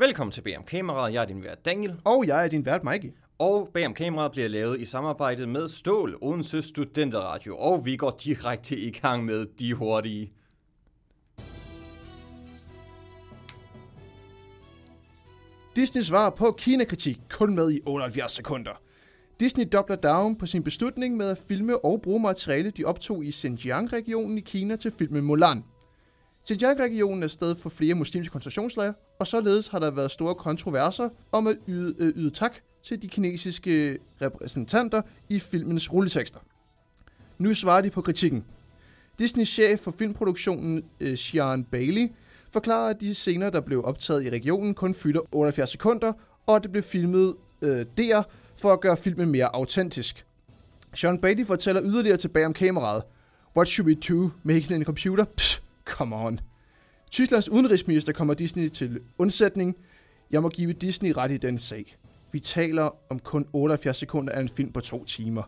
Velkommen til BM Kameraet. Jeg er din vært Daniel. Og jeg er din vært, Mikey. Og BM Kameraet bliver lavet i samarbejde med Stål, Odense Studenterradio. Og vi går direkte i gang med de hurtige. Disney svar på Kina-kritik kun med i 78 sekunder. Disney dobler down på sin beslutning med at filme og bruge materiale, de optog i Xinjiang-regionen i Kina til filmen Mulan. Xinjiang-regionen er sted for flere muslimske koncentrationslejre, og således har der været store kontroverser om at yde, øh, yde tak til de kinesiske øh, repræsentanter i filmens rulletekster. Nu svarer de på kritikken. Disneys chef for filmproduktionen, øh, Sean Bailey, forklarer, at de scener, der blev optaget i regionen, kun fylder 78 sekunder, og at det blev filmet øh, der for at gøre filmen mere autentisk. Sean Bailey fortæller yderligere tilbage om kameraet. What should we do? Making in a computer? Psh, come on. Tysklands udenrigsminister kommer Disney til undsætning. Jeg må give Disney ret i den sag. Vi taler om kun 78 sekunder af en film på to timer.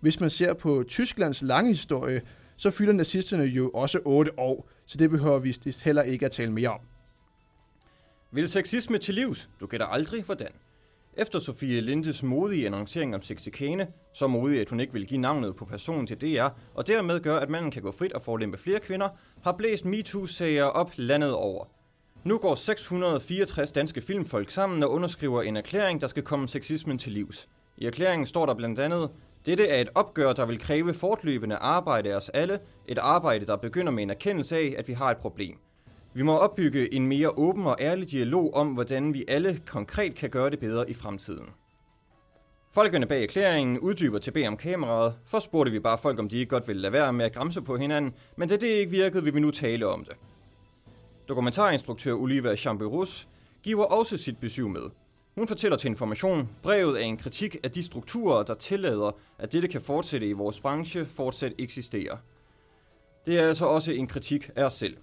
Hvis man ser på Tysklands lange historie, så fylder nazisterne jo også 8 år, så det behøver vi heller ikke at tale mere om. Vil sexisme til livs? Du gætter aldrig, hvordan. Efter Sofie Lindes modige annoncering om sexikane, så modig, at hun ikke vil give navnet på personen til DR, og dermed gør, at manden kan gå frit og forlæmpe flere kvinder, har blæst MeToo-sager op landet over. Nu går 664 danske filmfolk sammen og underskriver en erklæring, der skal komme sexismen til livs. I erklæringen står der blandt andet, dette er et opgør, der vil kræve fortløbende arbejde af os alle, et arbejde, der begynder med en erkendelse af, at vi har et problem. Vi må opbygge en mere åben og ærlig dialog om, hvordan vi alle konkret kan gøre det bedre i fremtiden. Folkene bag erklæringen uddyber til B om kameraet, for spurgte vi bare folk, om de ikke godt ville lade være med at græmse på hinanden, men da det ikke virkede, vil vi nu tale om det. Dokumentarinstruktør Olivia Chamberus giver også sit besøg med. Hun fortæller til information, brevet er en kritik af de strukturer, der tillader, at dette kan fortsætte i vores branche, fortsat eksistere. Det er altså også en kritik af os selv.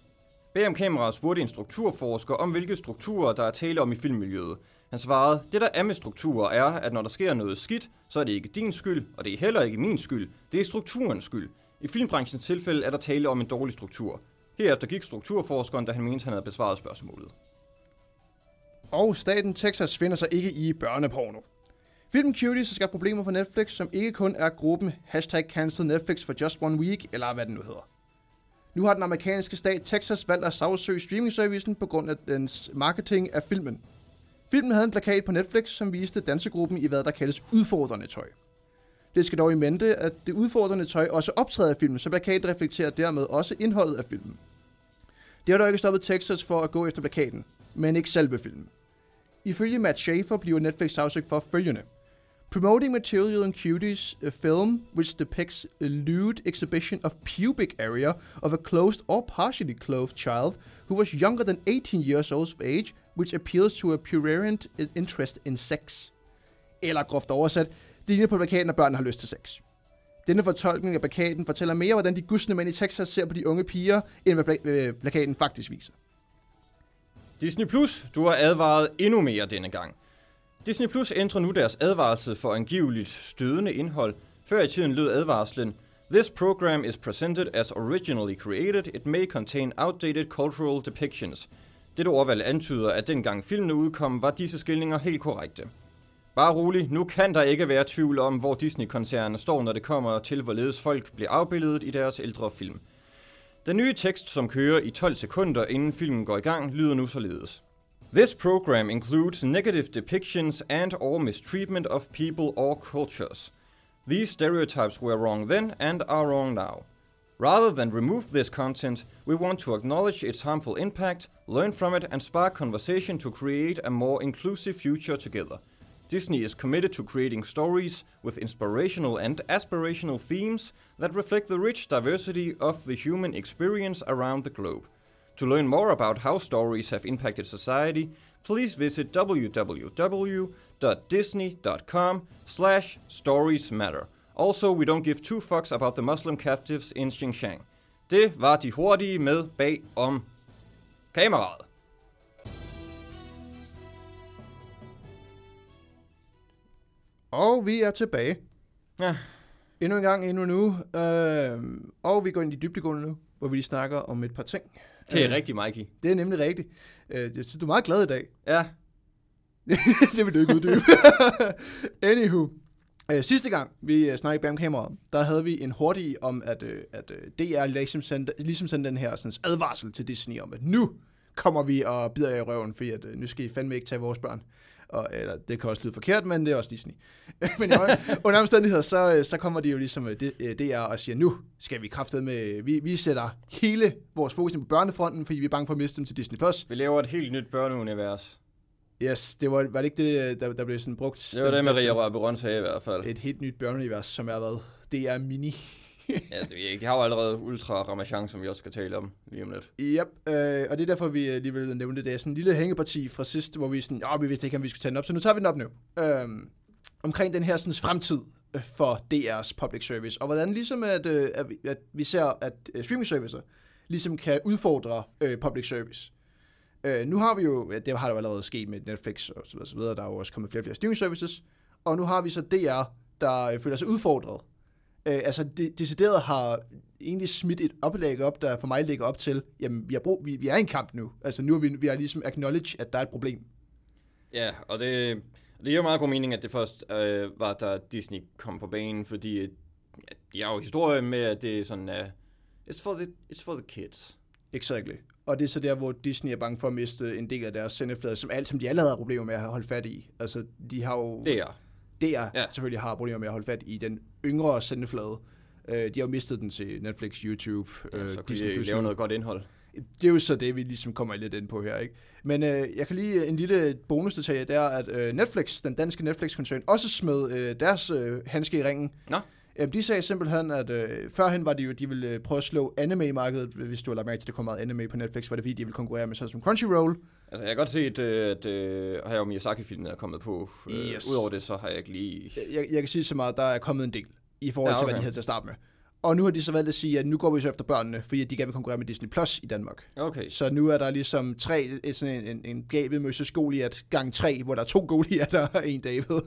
Bagom kameraet spurgte en strukturforsker om, hvilke strukturer der er tale om i filmmiljøet. Han svarede, det der er med strukturer er, at når der sker noget skidt, så er det ikke din skyld, og det er heller ikke min skyld. Det er strukturens skyld. I filmbranchens tilfælde er der tale om en dårlig struktur. Herefter gik strukturforskeren, da han mente, han havde besvaret spørgsmålet. Og staten Texas finder sig ikke i børneporno. Filmen Cuties har skabt problemer for Netflix, som ikke kun er gruppen hashtag cancel Netflix for just one week, eller hvad den nu hedder. Nu har den amerikanske stat Texas valgt at sagsøge streamingservicen på grund af dens marketing af filmen. Filmen havde en plakat på Netflix, som viste dansegruppen i hvad der kaldes udfordrende tøj. Det skal dog i mente, at det udfordrende tøj også optræder i filmen, så plakaten reflekterer dermed også indholdet af filmen. Det har dog ikke stoppet Texas for at gå efter plakaten, men ikke selve filmen. Ifølge Matt Schaefer bliver Netflix sagsøgt for følgende – Promoting material in Cuties, a uh, film which depicts a lewd exhibition of pubic area of a clothed or partially clothed child who was younger than 18 years old of age, which appeals to a prurient interest in sex. Eller groft oversat, det ligner på plakaten, at børn har lyst til sex. Denne fortolkning af plakaten fortæller mere, hvordan de gusne mænd i Texas ser på de unge piger, end hvad øh, plakaten faktisk viser. Disney Plus, du har advaret endnu mere denne gang. Disney Plus ændrer nu deres advarsel for angiveligt stødende indhold. Før i tiden lød advarslen, This program is presented as originally created. It may contain outdated cultural depictions. Dette ordvalg antyder, at dengang filmene udkom, var disse skildringer helt korrekte. Bare rolig, nu kan der ikke være tvivl om, hvor Disney-koncernen står, når det kommer til, hvorledes folk bliver afbildet i deres ældre film. Den nye tekst, som kører i 12 sekunder inden filmen går i gang, lyder nu således. This program includes negative depictions and or mistreatment of people or cultures. These stereotypes were wrong then and are wrong now. Rather than remove this content, we want to acknowledge its harmful impact, learn from it, and spark conversation to create a more inclusive future together. Disney is committed to creating stories with inspirational and aspirational themes that reflect the rich diversity of the human experience around the globe. To learn more about how stories have impacted society, please visit www.disney.com slash storiesmatter. Also, we don't give two fucks about the Muslim captives in Xinjiang. Det var de hurtige med bag om kameraet. Og vi er tilbage. Ja. Endnu en gang, endnu nu. Øh, og vi går ind i dybdegående nu, hvor vi lige snakker om et par ting. Det er øh, rigtigt, Mikey. Det er nemlig rigtigt. Øh, jeg synes, du er meget glad i dag. Ja, det vil du ikke uddybe. Anywho. Øh, sidste gang, vi øh, snakkede kameraet, der havde vi en hurtig om, at, øh, at øh, DR ligesom sendte, ligesom sendte den her sådan, advarsel til Disney om, at nu kommer vi og bider jer i røven, fordi at, øh, nu skal I fandme ikke tage vores børn. Og, eller, det kan også lyde forkert, men det er også Disney. men under, omstændigheder, så, øh, så kommer de jo ligesom øh, det- øh, DR og siger, nu skal vi kraftet med, vi, vi sætter hele vores fokus ind på børnefronten, fordi vi er bange for at miste dem til Disney+. Plus. Vi laver et helt nyt børneunivers. Yes, det var, var det ikke det, der, der blev sådan brugt? Det var det, Maria Rørberøn sagde i hvert fald. Et helt nyt børneunivers, som er hvad? Det er mini. Ja, det, de har jo allerede Ultra Ramachan, som vi også skal tale om lige om lidt. Yep, øh, og det er derfor, vi øh, lige vil nævne det. Det er sådan en lille hængeparti fra sidst, hvor vi sådan, åh, vi vidste ikke, om vi skulle tage den op, så nu tager vi den op nu. Øhm, omkring den her sådan, fremtid øh, for DR's public service, og hvordan ligesom at, øh, at, vi, at vi ser, at øh, streaming servicer ligesom kan udfordre øh, public service. Øh, nu har vi jo, ja, det har der jo allerede sket med Netflix og så videre, så videre. der er jo også kommet flere og flere streaming services, og nu har vi så DR, der øh, føler sig udfordret. Øh, altså, de, decideret har egentlig smidt et oplæg op, der for mig ligger op til, jamen, vi, har brug, vi, vi er i en kamp nu. Altså, nu har vi, vi har ligesom acknowledge, at der er et problem. Ja, og det, det giver meget god mening, at det først øh, var, da Disney kom på banen, fordi ja, de har jo historie med, at det er sådan, uh, it's, for the, it's for the kids. Exactly. Og det er så der, hvor Disney er bange for at miste en del af deres sendeflade, som alt, som de allerede har problemer med at holde fat i. Altså, de har jo... Det er. DR Ja. selvfølgelig har problemer med at holde fat i den yngre sendeflade. Øh, de har jo mistet den til Netflix, YouTube, Ja, øh, så Disney+. Plus lave noget godt indhold. Det er jo så det, vi ligesom kommer lidt ind på her, ikke? Men øh, jeg kan lige en lille bonusdetalje, det er, at øh, Netflix, den danske Netflix-koncern, også smed øh, deres øh, handske i ringen. Nå. Jamen, de sagde simpelthen, at øh, førhen var det jo, de ville øh, prøve at slå anime-markedet, hvis du har lagt mærke til, at der kom meget anime på Netflix, var det fordi, de ville konkurrere med sådan som Crunchyroll. Altså, jeg kan godt se, at, øh, at øh, Hayao Miyazaki-filmen er kommet på. Øh, Yes. Udover det, så har jeg ikke lige... Jeg, jeg kan sige så meget, der er kommet en del i forhold Ja, til, hvad okay. de havde til at starte med. Og nu har de så valgt at sige, at nu går vi så efter børnene, fordi de gerne vil konkurrere med Disney Plus i Danmark. Okay, Så nu er der ligesom tre, et, sådan en, en, en David Moses Goliath gang tre, hvor der er to Goliath og en David.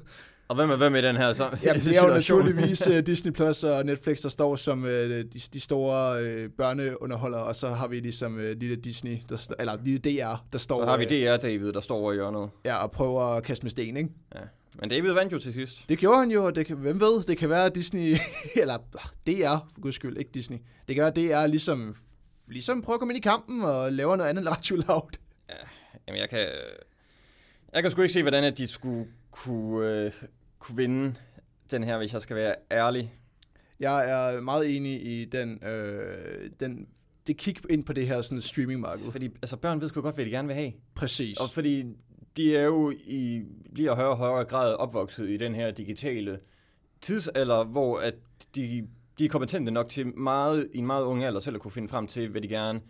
Og hvem er hvem i den her så? Ja, det er jo naturligvis uh, Disney Plus og Netflix, der står som uh, de, de store uh, børneunderholdere, og så har vi ligesom uh, lille Disney, der st- eller lille DR, der står Så har vi øh, DR David, der står over i hjørnet. ja, og prøver at kaste med sten, ikke? Ja. Men David vandt jo til sidst. Det gjorde han jo, og det kan, hvem ved, det kan være Disney, eller øh, DR, for guds skyld, ikke Disney. Det kan være, DR ligesom, ligesom prøver at komme ind i kampen og laver noget andet radio loud. Jamen, jeg kan... Jeg kan sgu ikke se, hvordan at de skulle kunne, øh, kunne vinde den her, hvis jeg skal være ærlig. Jeg er meget enig i den, øh, den det kig ind på det her sådan streamingmarked. Fordi altså, børn ved sgu godt, hvad de gerne vil have. Præcis. Og fordi de er jo i bliver højere og højere grad opvokset i den her digitale tidsalder, hvor at de, de er kompetente nok til meget, i en meget ung alder selv at kunne finde frem til, hvad de gerne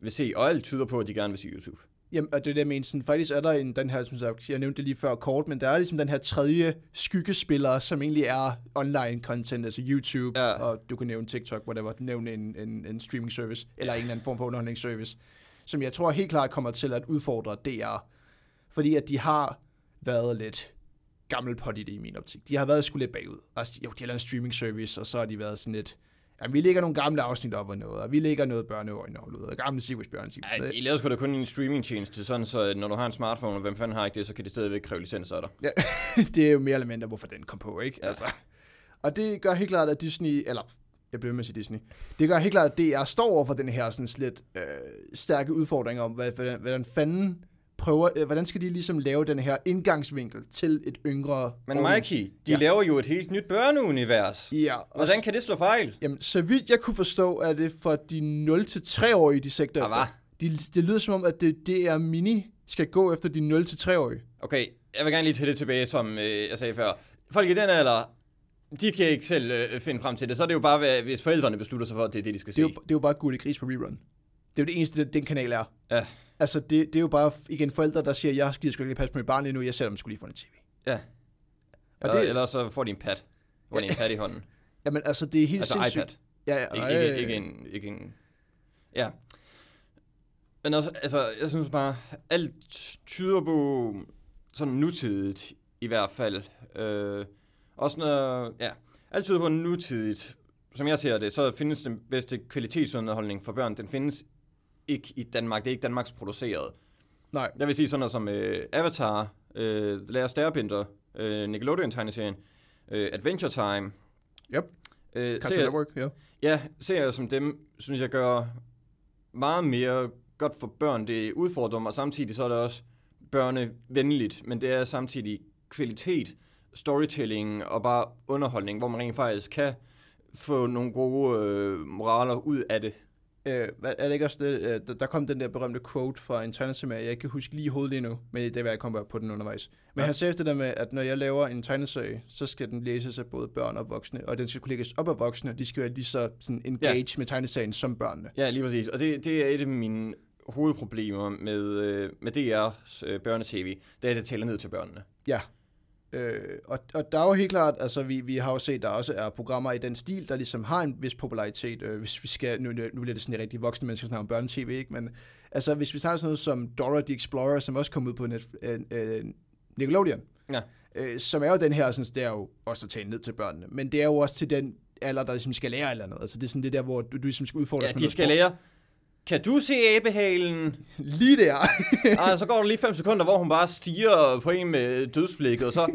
vil se. Og alt tyder på, at de gerne vil se YouTube. Jamen, og det er det, jeg mener. Sådan, faktisk er der en, den her, som sagt, jeg nævnte det lige før kort, men der er ligesom den her tredje skyggespiller, som egentlig er online content, altså YouTube, Ja. og du kan nævne TikTok, whatever, nævne en, en, en streaming service, eller en eller anden form for underholdningsservice, som jeg tror helt klart kommer til at udfordre DR, fordi at de har været lidt gammel på det i min optik. De har været sgu lidt bagud. Altså, jo, de har lavet en streaming service, og så har de været sådan lidt, ja, vi lægger nogle gamle afsnit op og noget, og vi lægger noget børneøjne ud, og gamle Sivus Bjørn, Ja, de laver sgu da kun en streamingtjeneste, sådan så når du har en smartphone, og hvem fanden har ikke det, så kan de stadigvæk kræve licens af dig. Ja, det er jo mere eller mindre, hvorfor den kom på, ikke? Ja. Altså. Og det gør helt klart, at Disney, eller jeg bliver med at sige Disney, det gør helt klart, at DR står over for den her sådan lidt øh, stærke udfordring om, hvad, hvordan, hvordan fanden prøver, øh, hvordan skal de ligesom lave den her indgangsvinkel til et yngre... Men? Mikey, de Ja. laver jo et helt nyt børneunivers. Ja, og Hvordan kan det slå fejl? Jamen, så vidt jeg kunne forstå, er det for de 0-3-årige, de sigter Ah. De, det lyder som om, at det, det er mini skal gå efter de 0-3-årige. Okay, jeg vil gerne lige tage det tilbage, som øh, jeg sagde før. Folk i den alder, de kan ikke selv øh, finde frem til det, så er det jo bare, hvad- hvis forældrene beslutter sig for, at det er det, de skal Det se. jo, det er jo bare Gulli Gris på rerun. Det er jo det eneste, den, den kanal er. Ja. Altså, det, det er jo bare, igen, forældre, der siger, jeg gider sgu ikke passe på mit barn lige nu, jeg sætter dem skulle lige få en tv. Ja. Og Eller, det- eller så får de en pad. Får de en pad i hånden. Jamen, altså, det er helt altså sindssygt. iPad. Ja, ja, Ikke, ikke, ikke, en, ikke en... Ja. Men også, altså, jeg synes bare, alt tyder på sådan nutidigt i hvert fald. Øh, også når, ja, alt tyder på nutidigt. Som jeg ser det, så findes den bedste kvalitetsunderholdning for børn, den findes ikke i Danmark. Det er ikke Danmarks produceret. Nej, Jeg vil sige sådan noget som øh, Avatar, øh, The Last Airbender, øh, Nickelodeon-tegneserien, øh, Adventure Time. Yep. Øh, Cartoon serier, Network, ja. ja, serier som dem, synes jeg gør meget mere godt for børn. Det udfordrer mig, og samtidig så er det også børnevenligt, men det er samtidig kvalitet, storytelling og bare underholdning, hvor man rent faktisk kan få nogle gode øh, moraler ud af det. Øh, hvad- er det ikke også det, øh, der- kom den der berømte quote fra en tegneserie, jeg ikke kan huske lige i hovedet lige nu, men det er, hvad jeg kommer på den undervejs. Men Ja. han sagde det der med, at når jeg laver en tegneserie, så skal den læses af både børn og voksne, og den skal kunne lægges op af voksne, og de skal være lige så sådan, engage ja. med tegneserien som børnene. Ja, lige præcis. Og det, det er et af mine hovedproblemer med, øh, med DR's øh, børnetv. Det er, at det tæller ned til børnene. Ja. Øh, og, og der er jo helt klart, altså vi, vi har jo set, der også er programmer i den stil, der ligesom har en vis popularitet, øh, hvis vi skal, nu, nu bliver det sådan en rigtig voksne mennesker snakke om børnetv, ikke? Men altså hvis vi tager sådan noget som Dora the Explorer, som også kom ud på net, øh, øh, Nickelodeon, Ja. øh, som er jo den her, sådan, det er jo også at tage ned til børnene, men det er jo også til den alder, der ligesom skal lære eller andet. Altså det er sådan det der, hvor du, du ligesom skal udfordres Ja, de noget skal lære. Kan du se æbehalen? Lige der. Ej, så går der lige 5 sekunder, hvor hun bare stiger på en med dødsblikket, og så...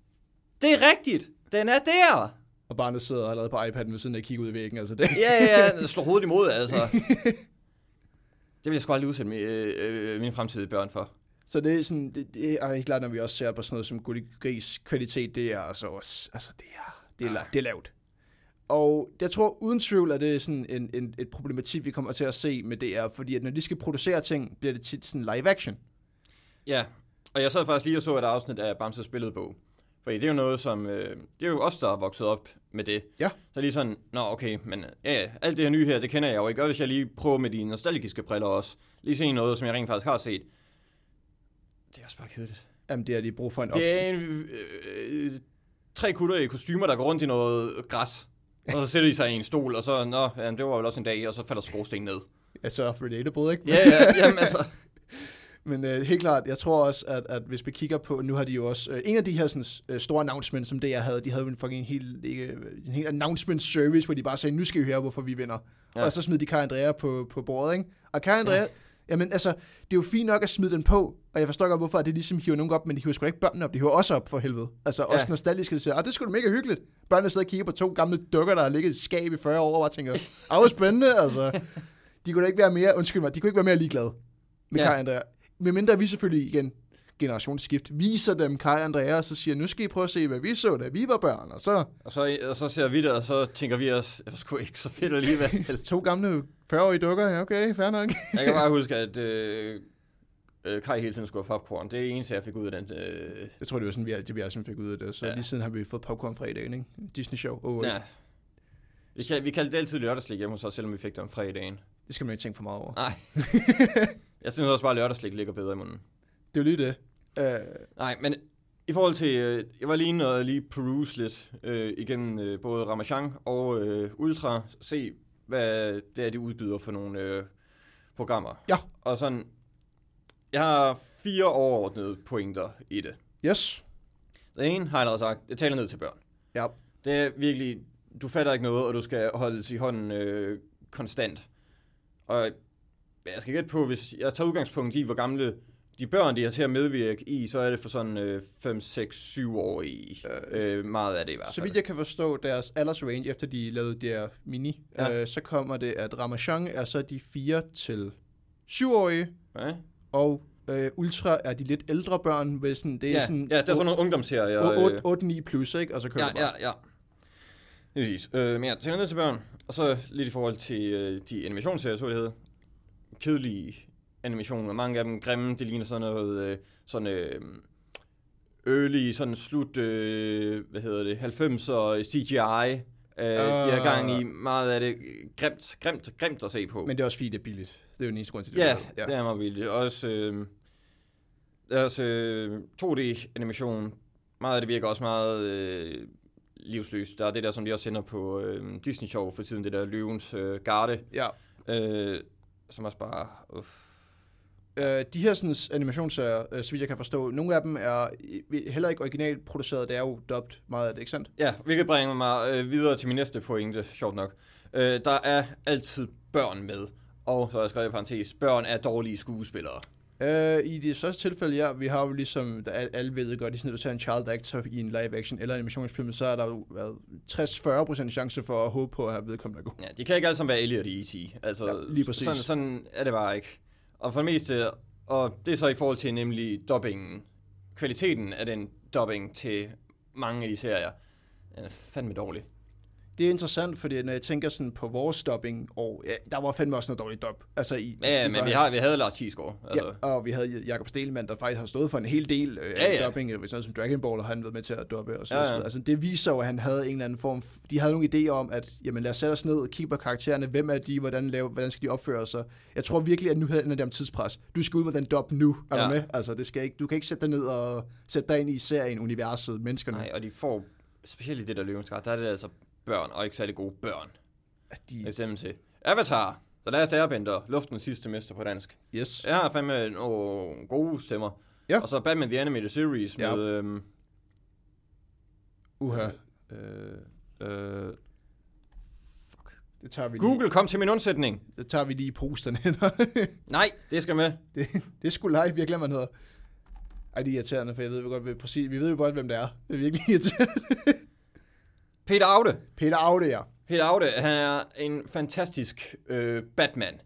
Det er rigtigt! Den er der! og barnet sidder allerede på iPad'en ved siden af og kigger ud i væggen. Altså det. Ja, ja, ja, slår hovedet imod, altså. Det vil jeg sgu aldrig udsætte mine, øh, øh, mine fremtidige børn for. Så det er sådan, det, det er helt klart, når vi også ser på sådan noget som gris kvalitet, det er altså også, altså det er, det er, la- det er lavt. Og jeg tror uden tvivl, at det er sådan en, en, et problematik, vi kommer til at se med DR, fordi at når de skal producere ting, bliver det tit sådan live action. Ja, og jeg sad faktisk lige og så et afsnit af Bamses billedbog. Fordi det er jo noget, som... Øh, det er jo os, der er vokset op med det. Ja. Så lige sådan, nå okay, men ja, ja, alt det her nye her, det kender jeg jo ikke. Og hvis jeg lige prøver med de nostalgiske briller også, lige se noget, som jeg rent faktisk har set, det er også bare kedeligt. Jamen, det har de brug for en Det er en, øh, øh, tre kutter i kostymer, der går rundt i noget græs. Og så sætter de sig i en stol, og så, nå, jamen, det var vel også en dag, og så falder skorstenen ned. Altså, relatable, ikke? Ja, ja, jamen altså. Men øh, helt klart, jeg tror også, at, at hvis vi kigger på, nu har de jo også, øh, en af de her sådan, øh, store announcements, som DR havde, de havde jo en fucking helt, ikke, en helt announcement service, hvor de bare sagde, nu skal I høre, hvorfor vi vinder. Ja. Og så smed de Kai Andrea på, på bordet, ikke? Og Kai Andrea, ja. Jamen altså, det er jo fint nok at smide den på, og jeg forstår godt, hvorfor det ligesom hiver nogen op, men de hiver sgu ikke børnene op, de hiver også op for helvede. Altså også Ja. nostalgisk, at ah, det skulle da mega hyggeligt. Børnene sidder og kigger på to gamle dukker, der har ligget i skab i 40 år, og bare tænker, ah, hvor spændende, altså. De kunne da ikke være mere, undskyld mig, de kunne ikke være mere ligeglade med Ja. Kai Andrea. Med mindre vi selvfølgelig igen generationsskift, viser dem Kai Andrea, og så siger, nu skal I prøve at se, hvad vi så, da vi var børn, og så Og så, og så ser vi det, og så tænker vi os, det var sgu ikke så fedt alligevel. to gamle 40-årige dukker, ja okay, fair nok. Jeg kan bare huske, at øh, øh, Kai hele tiden skulle have popcorn. Det er det eneste, jeg fik ud af den. Øh, Jeg tror, det var sådan, vi altid, vi altid fik ud af det, så ja. Lige siden har vi fået popcorn fredagen, ikke? Disney Show. Oh, ja. ja. Vi, kald, vi kaldte det altid lørdagslik hjemme hos os, selvom vi fik det om fredagen. Det skal man ikke tænke for meget over. Nej. jeg synes også bare, at lørdagslik ligger bedre i munden. Det er jo lige det. Uh, Nej, men i forhold til, øh, jeg var lige inde og lige peruse lidt øh, igennem øh, både Ramachan og øh, Ultra, se hvad det er, de udbyder for nogle øh, programmer. Ja. Og sådan, jeg har fire overordnede pointer i det. yes. Den ene har jeg allerede sagt, det taler ned til børn. Ja. Det er virkelig, du fatter ikke noget, og du skal holdes i hånden øh, konstant. Og jeg skal gætte på, hvis jeg tager udgangspunkt i, hvor gamle de børn, de har til at medvirke i, så er det for sådan øh, 5, 6, 7 år i. Øh, meget af det i hvert fald. Så vidt jeg kan forstå deres aldersrange, efter de lavede der mini, ja. Uh, så kommer det, at Ramachan er så de 4 til 7-årige, Ja, og uh, Ultra er de lidt ældre børn, hvis sådan, det er ja, sådan ja, det er sådan nogle ungdomsserier. øh, 8-9 plus, ikke? Og så kører Ja, det bare. ja, ja. Det er præcis. Øh, men ja, til børn. Og så lidt i forhold til øh, de animationsserier, så det hedder. Kedelige animationer. Mange af dem grimme. Det ligner sådan noget øh, sådan øh, early, sådan slut, øh, hvad hedder det, 90'er CGI. Øh, de har gang i meget af det grimt, grimt, grimt at se på. Men det er også fordi, det er billigt. Det er jo den eneste grund til, det Ja, ja, det er meget vildt. Også øh, deres øh, 2D-animation, meget af det virker også meget øh, livsløst. Der er det der, som de også sender på øh, Disney Show for tiden, det der løvens øh, garde, ja. øh, som også bare... Uff. Øh, de her sådan, animationsserier, øh, så vidt jeg kan forstå, nogle af dem er øh, heller ikke originalt produceret, det er jo dubbed meget af det, ikke sandt? Ja, hvilket bringer mig øh, videre til min næste pointe, sjovt nok. Øh, der er altid børn med, og så har jeg skrevet i parentes, børn er dårlige skuespillere. Uh, I det største tilfælde, ja, vi har jo ligesom, der al- alle ved godt, at når du tager en child actor i en live action eller animationsfilm, så er der jo været 60-40% chance for at håbe på, at vedkommende er god. Ja, de kan ikke alle sammen være Elliot i E.T. Altså, Ja, lige præcis. Sådan, sådan er det bare ikke. Og for det meste, og det er så i forhold til nemlig dubbingen. Kvaliteten af den dubbing til mange af de serier, den er fandme dårlig. Det er interessant, fordi når jeg tænker sådan på vores dubbing, og ja, der var fandme også noget dårligt dub. Altså i, Ja, i men vi, har, vi havde Lars Thiesgaard. Altså, Ja, og vi havde Jakob Stelman, der faktisk har stået for en hel del øh, Ja, ja. øh, hvis noget som Dragon Ball, har han været med til at dubbe og så Ja, videre. ja. Altså det viser jo, at han havde en eller anden form, de havde nogle idéer om, at jamen lad os sætte os ned og kigge på karaktererne, hvem er de, hvordan, lave, hvordan skal de opføre sig. Jeg tror virkelig, at nu handler det om tidspres. Du skal ud med den dub nu, er Ja. du med? Altså det skal ikke, du kan ikke sætte dig ned og sætte dig ind i serien, universet, menneskerne. Nej, og de får, specielt i det der løvens der er det altså børn, og ikke særlig gode børn. De, til. Avatar, The Last Airbender, Luftens sidste mester på dansk. yes. Jeg har fandme nogle gode stemmer. Ja. Og så Batman The Animated Series Ja. med... Øhm, Uha, øh, øh, det tager vi lige, Google, kom til min undsætning. det tager vi lige i posterne. Nej, det skal med. det, det er sgu live, jeg glemmer, hedder. Ej, det er irriterende, for jeg ved jo godt, hvad- præcis, vi ved jo godt, hvem det er. Det er virkelig irriterende. Peter Aude. Peter Aude, ja. Peter Aude, han er en fantastisk øh, Batman.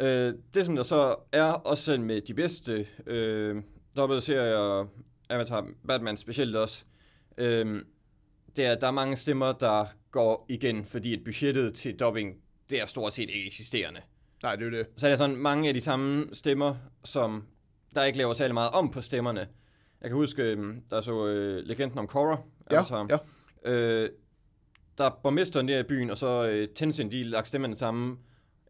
Øh, det som der så er, også selv med de bedste øh, dobbelt serier, Avatar, Batman specielt også, øh, det er, at der er mange stemmer, der går igen, fordi at budgettet til dubbing, det er stort set ikke eksisterende. Nej, det er det. Så er der sådan mange af de samme stemmer, som der ikke laver særlig meget om på stemmerne. Jeg kan huske, øh, der så øh, Legenden om Korra, Ja, Avatar. ja. Øh, der er borgmesteren der i byen, og så øh, Tenzin, de lagt stemmerne sammen,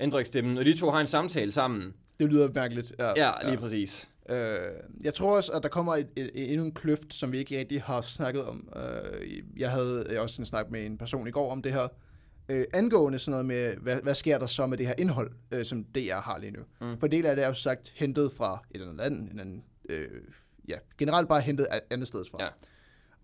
ændrer stemmen, og de to har en samtale sammen. Det lyder mærkeligt. Ja, Ja, lige præcis. Øh, jeg tror også, at der kommer et, et, et, endnu en kløft, som vi ikke rigtig har snakket om. Øh, jeg havde også en snak med en person i går om det her. Øh, angående sådan noget med, hvad, hvad sker der så med det her indhold, øh, som DR har lige nu. Mm. For del af det er jo sagt hentet fra et eller andet land, en anden, øh, ja, generelt bare hentet andet sted fra. Ja.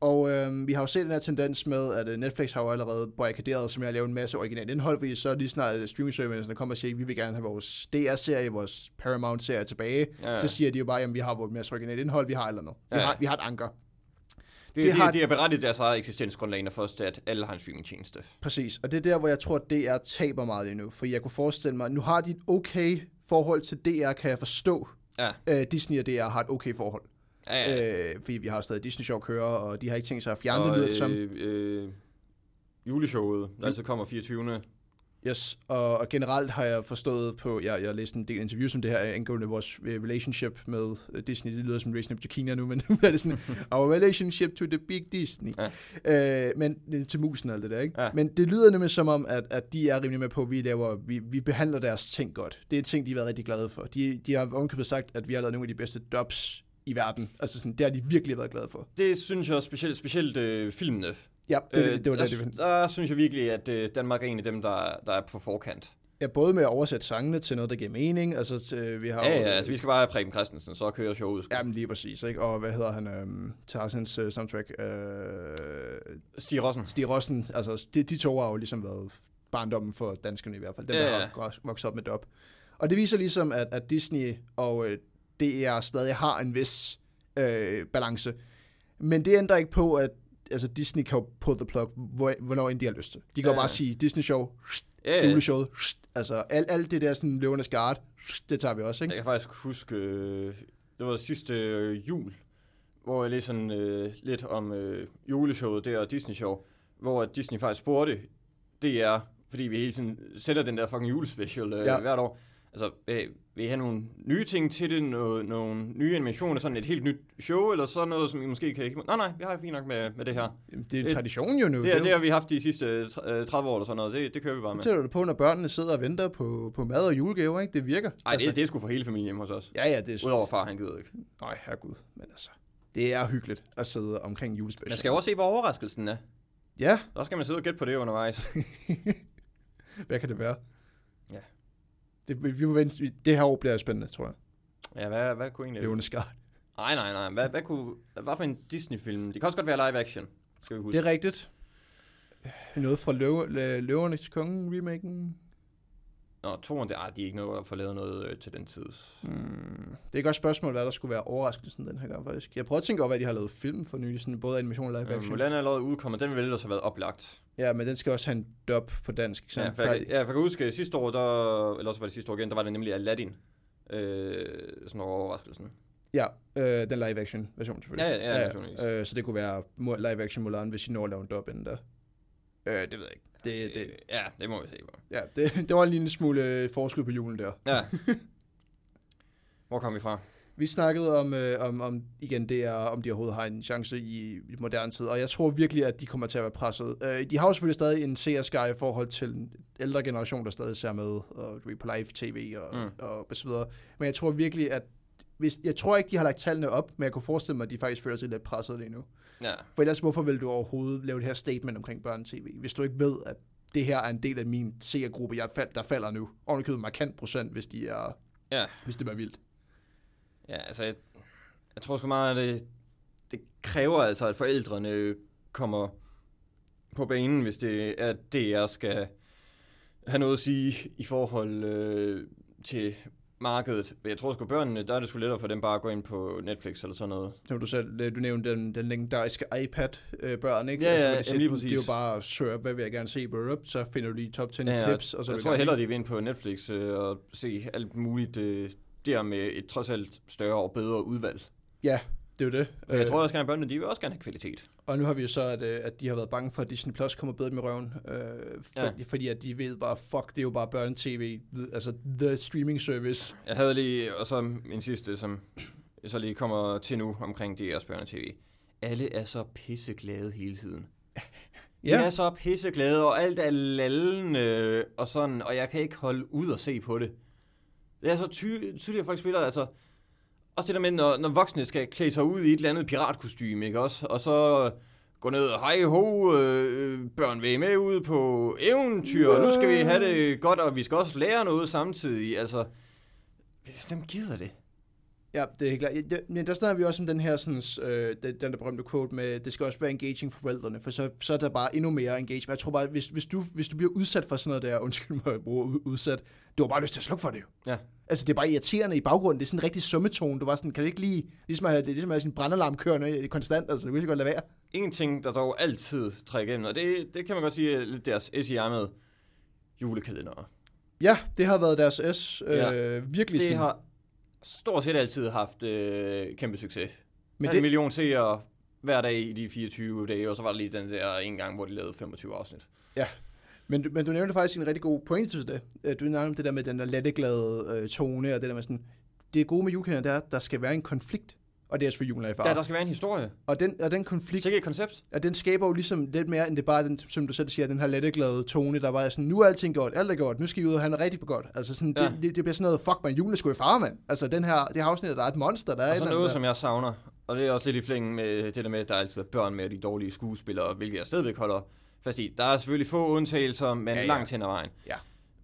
Og øh, vi har jo set den her tendens med, at øh, Netflix har jo allerede barrikaderet sig med at lave en masse originalt indhold, fordi så lige snart øh, streaming kommer og siger, at vi vil gerne have vores DR-serie, vores Paramount-serie tilbage, Ja, ja. så siger de jo bare, at vi har vores masse originalt indhold, vi har eller noget. Vi, Ja, ja. har, vi har et anker. Det, Det det, har- det, det er berettigt deres eget eksistensgrundlag, når først at alle har en streamingtjeneste. Præcis, og det er der, hvor jeg tror, at DR taber meget endnu, for jeg kunne forestille mig, nu har de et okay forhold til DR, kan jeg forstå. Ja. Øh, Disney og DR har et okay forhold. Ja, ja. Øh, fordi vi har stadig Disney Show kører, og de har ikke tænkt sig at fjerne det, lyder det som. øh, øh, juleshowet, der altid kommer 24. Yes, og, og generelt har jeg forstået på, jeg, jeg har læst en del interviews om det her, angående vores øh, relationship med øh, Disney. Det lyder som Racing Up Chikina nu, men nu er det sådan, our relationship to the big Disney. Ja. Øh, men øh, til musen og alt det der, ikke? Ja. Men det lyder nemlig som om, at, at de er rimelig med på, at vi, laver, vi, vi behandler deres ting godt. Det er ting, de har været rigtig glade for. De, de har ovenkøbet sagt, at vi har lavet nogle af de bedste dubs i verden. Altså sådan, det har de virkelig været glade for. Det synes jeg også specielt, specielt øh, filmene. Ja, det, øh, det, det var der, det, det, der synes jeg virkelig, at øh, Danmark er en af dem, der, der er på forkant. Ja, både med at oversætte sangene til noget, der giver mening. Altså, til, vi har Ja, jo- ja, altså vi skal bare have Preben Christensen, så kører showet. Ja, men lige præcis, ikke? Og hvad hedder han? Øhm, Tarzans øh, soundtrack. Øh, Stig Rossen. Stig Rossen. Altså, de, de to har jo ligesom været barndommen for danskerne i hvert fald. Dem, Ja, der har vokset op med dub. Og det viser ligesom, at, at Disney og øh, DR stadig har en vis øh, balance. Men det ændrer ikke på, at altså, Disney kan jo pull the plug, hvor, hvornår end de har lyst til. De kan jo Ja, bare sige, Disney Show, Ja, ja. juleshowet, altså alt, alt det der sådan løvernes guard, det tager vi også, ikke? Jeg kan faktisk huske, øh, det var sidste øh, jul, hvor jeg læste sådan, øh, lidt om øh, juleshowet der og Disney Show, hvor Disney faktisk spurgte DR, fordi vi hele tiden sætter den der fucking julespecial øh, ja. hvert år. Altså, øh, vil I have nogle nye ting til det, no, nogle nye animationer, sådan et helt nyt show, eller sådan noget, som I måske kan ikke... Nej, nej, vi har det fint nok med, med det her. Jamen, Det er en Det- tradition jo nu. Det, er, jo- det har vi haft de sidste øh, 30 år eller sådan noget, det, det kører vi bare med. Det tæller du på, når børnene sidder og venter på, på mad og julegaver, ikke? Det virker. Nej, det, det er sgu for hele familien hjemme hos os. Ja, ja, det er... Udover far, han gider ikke. Nej, herregud. Men altså, det er hyggeligt at sidde omkring julespecial. Man skal jo også se, hvor overraskelsen er. Ja, Så skal man sidde og gætte på det undervejs. hvad kan det være? Det, vi må vente. Det her år bliver spændende, tror jeg. Ja, hvad, hvad kunne egentlig... Løvende skart. Nej, nej, nej. Hvad, hvad, kunne, hvad for en Disney-film? Det kan også godt være live action, skal vi huske. Det er rigtigt. Noget fra Løve, Lø- Løvernes Konge remaken. Nå, toren, det, ah, de er ikke noget at få lavet noget øh, til den tid. Hmm. Det er et godt spørgsmål, hvad der skulle være overraskelsen den her gang, faktisk. Jeg prøver at tænke over, hvad de har lavet film for nylig, sådan både animation og live Øh, action. Mulan er allerede udkommet, den ville ellers have været oplagt. Ja, men den skal også have en dub på dansk, ikke Ja, for jeg, ja, for jeg kan huske, at sidste år, der, eller også var det sidste år igen, der var det nemlig Aladdin. Øh, sådan over overraskelsen. Ja, øh, den live action version selvfølgelig. Ja, ja, ja, naturligvis. øh, så det kunne være mu- live action Mulan, hvis I når at lave en dub inden der. Øh, det ved jeg ikke. Det, det, Øh, Ja, det må vi se på. ja, det, det var en lille smule øh, forskud på julen der. Ja. Hvor kom vi fra? Vi snakkede om, øh, om, om igen, det er, om de overhovedet har en chance i, i moderne tid, og jeg tror virkelig, at de kommer til at være presset. Øh, de har jo selvfølgelig stadig en seerskare i forhold til en ældre generation, der stadig ser med, og du på live tv og, Mm. mm. og, og så videre. Men jeg tror virkelig, at hvis, jeg tror ikke, de har lagt tallene op, men jeg kunne forestille mig, at de faktisk føler sig lidt presset lige nu. Ja, For ellers, hvorfor vil du overhovedet lave det her statement omkring børnetv, hvis du ikke ved, at det her er en del af min seergruppe, jeg fald, der falder nu. Ovenikøbet markant procent, hvis, de er, ja. hvis det var vildt. Ja, altså, jeg, jeg tror sgu meget, at det, det kræver altså, at forældrene kommer på banen, hvis det er, at DR skal have noget at sige i forhold øh, til markedet. Jeg tror sgu, børnene, der er det sgu lettere for dem bare at gå ind på Netflix eller sådan noget. Som du selv, øh, du nævnte den, den legendariske iPad-børn, ikke? Ja, ja, hvor de jamen sætter- lige Det præcis. er jo bare, surf, hvad vil jeg gerne se, bro, så finder du lige top 10 Ja, tips, og så jeg tror gang, hellere, de vil ind på Netflix øh, og se alt muligt øh, der med et trods alt større og bedre udvalg. Ja, det er jo det. Og jeg Øh, tror også gerne, at børnene de vil også gerne have kvalitet. Og nu har vi jo så, at, øh, at de har været bange for, at Disney Plus kommer bedre med røven. Øh, for, Ja. Fordi at de ved bare, fuck, det er jo bare børne-tv. Altså, the streaming service. Jeg havde lige, og så min sidste, som jeg så lige kommer til nu omkring DR's børnetv. Alle er så pisseglade hele tiden. De Ja. er så pisseglade, og alt er lallende, og sådan, og jeg kan ikke holde ud og se på det. Det er så ty- tydeligt, at folk spiller, altså... Også det der med, når, når voksne skal klæde sig ud i et eller andet piratkostyme, ikke også? Og så gå ned og hej ho, øh, børn vil I med ud på eventyr, og nu skal vi have det godt, og vi skal også lære noget samtidig. Altså, hvem gider det? Ja, det er helt klart. Ja, Men der snakker vi også om den her, sådan, øh, den, der berømte quote med, det skal også være engaging for forældrene, for så, så er der bare endnu mere engagement. Jeg tror bare, hvis, hvis, du, hvis du bliver udsat for sådan noget der, undskyld mig, at bruge ud- udsat, du har bare lyst til at slukke for det jo. Ja. Altså, det er bare irriterende i baggrunden. Det er sådan en rigtig summetone. Du var sådan, kan det ikke lige, ligesom at have, det er ligesom at have sin brandalarm kørende konstant, altså, du kan ikke godt lade være. En ting, der dog altid trækker igennem, og det, det kan man godt sige lidt deres SIR med julekalender. Ja, det har været deres S. Øh, Ja. virkelig Det sådan. har stort set altid haft øh, kæmpe succes. men Men en det, million seere hver dag i de 24 dage, og så var der lige den der en gang, hvor de lavede 25 afsnit. Men, du- men du nævnte faktisk en rigtig god pointe til det. Øh, Du nævnte det der med den der letteglade øh, tone, og det der med sådan, det gode med julekalender, det er, at der skal være en konflikt. Og det er selvfølgelig julen er i far. Ja, der skal være en historie. Og den, og den konflikt, Sikke et koncept. og den skaber jo ligesom lidt mere, end det bare, den, som du selv siger, den her letteglade tone, der var sådan, nu er alting godt, alt er godt, nu skal I ud og have noget rigtig på godt. Altså sådan, Ja. det, det, det, bliver sådan noget, fuck man, julen er sgu i far, mand. Altså den her, det her afsnit, der er et monster, der er Og så noget, andet som jeg savner, og det er også lidt i flængen med det der med, at der altid er børn med de dårlige skuespillere, hvilket jeg stadigvæk holder fast i. Der er selvfølgelig få undtagelser, men Ja, ja, langt hen ad vejen. Ja.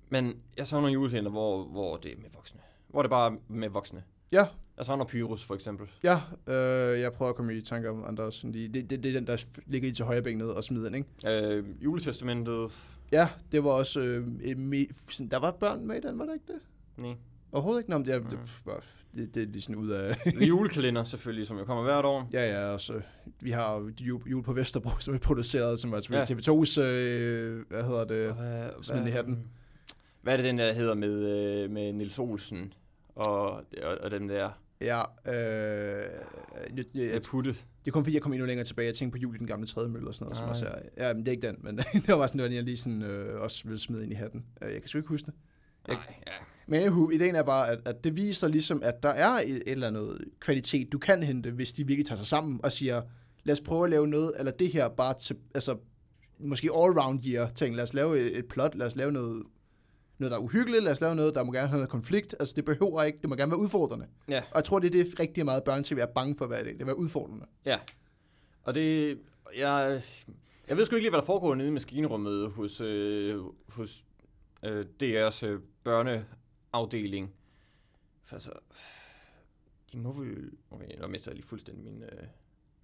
Men jeg savner julekalender, hvor, hvor det er med voksne. Hvor det bare er med voksne. Ja, Jeg savner Pyrus, for eksempel. ja øh, jeg prøver at komme i tanke om andre. Sådan, de, det, det, det er den, der ligger i til højre benet og smider den, ikke? Øh, juletestamentet. Ja, det var også... Øh, me- sådan, der var børn med i den, var der ikke det? Nej. Overhovedet ikke? Nå, men det, er- Mm. det, det, det er lige sådan ud af... Julekalender, selvfølgelig, som jo kommer hvert år. ja, ja, også. Vi har jul, jul på Vesterbro, som er produceret, som var selvfølgelig Ja. TV2's... Øh, hvad hedder det? Hvad, smid den i hatten. Hvad er det, den der hedder med, øh, med Nils Olsen og, og, og den der Ja, øh, jeg, jeg, med Putte? det er kun fordi, jeg kom endnu længere tilbage. Jeg tænkte på jul i den gamle trædemølle og sådan noget. Som Nej. også er, ja, men det er ikke den, men det var sådan noget, jeg lige sådan, øh, også ville smide ind i hatten. Øh, Jeg kan sgu ikke huske det. Jeg- Nej, ja. Men anywho, ideen er bare, at, at det viser ligesom, at der er et, et eller andet kvalitet, du kan hente, hvis de virkelig tager sig sammen og siger, lad os prøve at lave noget, eller det her bare til, altså, måske all-round year ting. Lad os lave et, et plot, lad os lave noget, noget, der er uhyggeligt, lad os lave noget, der må gerne have noget konflikt. Altså, det behøver ikke, det må gerne være udfordrende. Ja. Og jeg tror, det er det rigtig meget børn-tv er bange for hver dag, det er være udfordrende. Ja, og det... Jeg, jeg ved sgu ikke lige, hvad der foregår nede i maskinrummet hos, øh, hos øh, DR's øh, børneafdeling. For altså... De må vel... Okay, nu mister jeg lige fuldstændig min... Øh,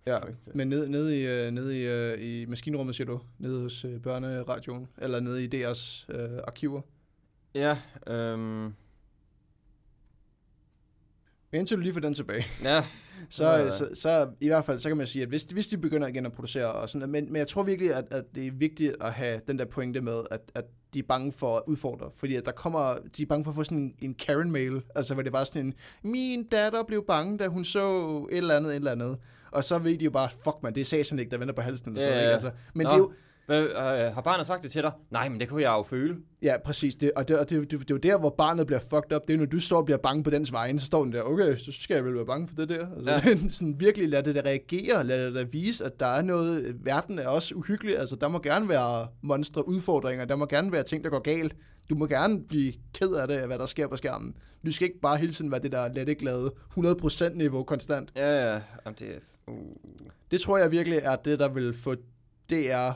Ja, frygt. men nede, nede, i, øh, nede i, øh, i maskinrummet, siger du? Nede hos øh, børneradioen? Eller nede i deres øh, arkiver? Ja, øhm, indtil du lige får den tilbage, ja, så, Ja. så, så i hvert fald, så kan man sige, at hvis, hvis de begynder igen at producere og sådan, men, men jeg tror virkelig, at, at det er vigtigt at have den der pointe med, at, at de er bange for at udfordre, fordi at der kommer, de er bange for at få sådan en, en Karen-mail, altså hvor det var sådan en, min datter blev bange, da hun så et eller andet, et eller andet, og så ved de jo bare, fuck man, det er ikke, der venter på halsen, eller sådan Ja, noget, ikke? Altså, men Nå. det er jo, øh, har barnet sagt det til dig? Nej, men det kunne jeg jo føle. Ja, præcis. Det, og det, og det, det, det er jo der, hvor barnet bliver fucked up. Det er når du står og bliver bange på dens vegne, så står den der, okay, så skal jeg vel være bange for det der. Altså, Ja. sådan virkelig lad det der reagere, lad det der vise, at der er noget, verden er også uhyggelig. Altså, der må gerne være monstre, udfordringer, der må gerne være ting, der går galt. Du må gerne blive ked af det, hvad der sker på skærmen. Du skal ikke bare hele tiden være det der let glade 100% niveau konstant. Ja, ja, jamen det. Uh. Det tror jeg virkelig er det, der vil få DR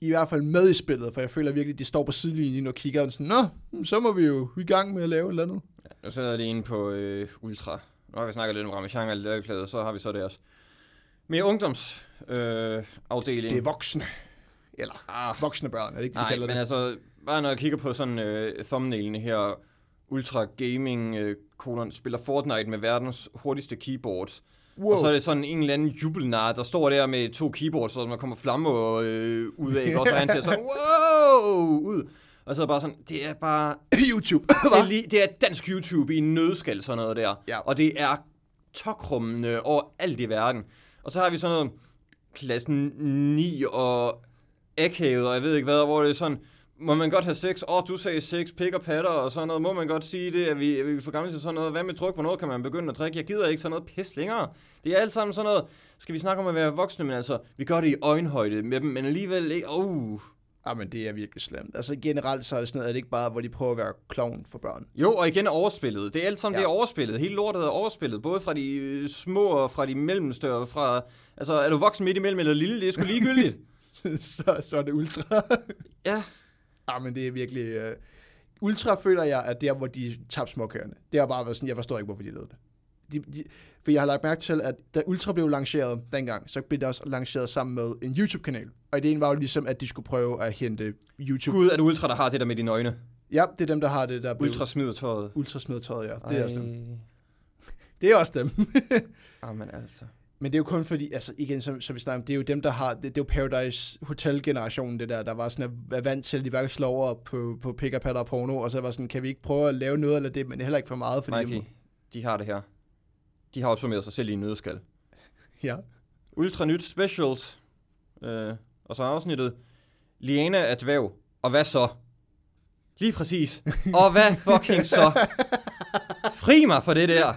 i hvert fald med i spillet, for jeg føler virkelig, at de står på sidelinjen og kigger og sådan, Nå, så må vi jo i gang med at lave et eller andet. Nu sidder jeg lige inde på øh, Ultra. Nu har vi snakket lidt om Ramachan og Lærklæder, så har vi så det også. Mere ungdoms øh. Det er voksne. Eller ah, voksne børn, er det ikke, det, de nej, kalder men det? altså, bare når jeg kigger på sådan øh, thumbnailene her, Ultra Gaming øh, kolon, spiller Fortnite med verdens hurtigste keyboards. Wow. Og så er det sådan en eller anden jubelnar, der står der med to keyboards, så der kommer flamme øh, ud af, ikke? og så han siger sådan, wow, ud. Og så er bare sådan, det er bare, YouTube. det er, lige, det er dansk YouTube i en nødskal, sådan noget der. Ja. Og det er tokrummende over alt i verden. Og så har vi sådan noget klassen 9 og akavet, og jeg ved ikke hvad, hvor det er sådan, må man godt have sex? Åh, oh, du sagde sex, pik og patter og sådan noget. Må man godt sige det? Er vi, er vi for gamle til sådan noget? Hvad med druk? Hvornår kan man begynde at drikke? Jeg gider ikke sådan noget pis længere. Det er alt sammen sådan noget. Skal vi snakke om at være voksne? Men altså, vi gør det i øjenhøjde med dem, men alligevel ikke. Oh. Ja, men det er virkelig slemt. Altså generelt så er det sådan noget, er det ikke bare, hvor de prøver at være clown for børn. Jo, og igen overspillet. Det er alt sammen, Ja. det er overspillet. Hele lortet er overspillet. Både fra de øh, små og fra de mellemstørre. Fra, altså, er du voksen midt imellem eller lille? Det er sgu ligegyldigt. så, så er det ultra. ja. Ja, men det er virkelig... Uh... Ultra føler jeg, at der, hvor de tabte småkørende. Det har bare været sådan, jeg forstår ikke, hvorfor de lavede det. De, de, for jeg har lagt mærke til, at da Ultra blev lanceret dengang, så blev det også lanceret sammen med en YouTube-kanal. Og ideen var jo ligesom, at de skulle prøve at hente YouTube. Gud, er det Ultra, der har det der med dine øjne? Ja, det er dem, der har det, der Ultra smider tøjet. ultrasmedtøjet, ja. Det er også dem. Ej. Det er også dem. Jamen altså. Men det er jo kun fordi, altså igen, som, som vi snakker om, det er jo dem, der har, det, det er jo Paradise Hotel-generationen, det der, der var sådan, at være vant til, at de bare slår over på, på pick patter og porno, og så var sådan, kan vi ikke prøve at lave noget eller det, men heller ikke for meget, fordi... Mikey, de har det her. De har opsummeret sig selv i en nødskal. Ja. Ultra nyt specials. Øh, og så afsnittet. Liana er dværg. Og hvad så? Lige præcis. Og hvad fucking så? Fri mig for det der.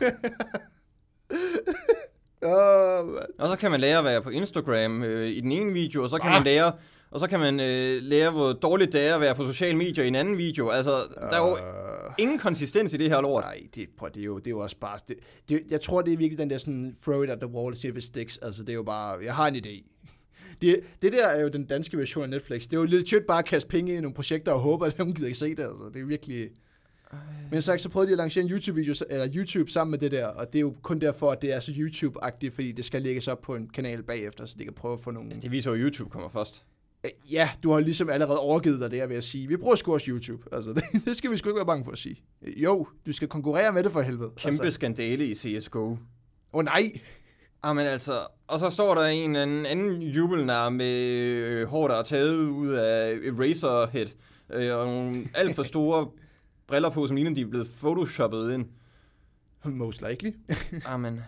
Oh, man. Og så kan man lære at være på Instagram øh, i den ene video, og så kan Ah. man lære, og så kan man øh, lære, hvor dårligt det er at være på sociale medier i en anden video. Altså, der er jo Øh, ingen konsistens i det her lort. Nej, det, prøv, det, er jo, det er jo også bare... Det, det, jeg tror, det er virkelig den der sådan, throw it at the wall, see if it sticks. Altså, det er jo bare... Jeg har en idé. Det, det der er jo den danske version af Netflix. Det er jo lidt tødt bare at kaste penge i nogle projekter og håbe, at nogen gider ikke se det. Altså. Det er virkelig... Men sagt, så prøvede de at lancere en YouTube-video, eller YouTube sammen med det der, og det er jo kun derfor, at det er så YouTube-agtigt, fordi det skal lægges op på en kanal bagefter, så de kan prøve at få nogle... Det viser jo, at YouTube kommer først. Øh, Ja, du har ligesom allerede overgivet dig det ved at sige, vi bruger sgu også YouTube. Altså, det, det skal vi sgu ikke være bange for at sige. Jo, du skal konkurrere med det for helvede. Kæmpe Altså, skandale i CSGO. Åh oh, nej, Ah, men altså, og så står der en anden, anden jubelnar med øh, hår, der er taget ud af Eraserhead, øh, og nogle alt for store briller på, som ligner, de er blevet photoshoppet ind. most likely. Ah, men...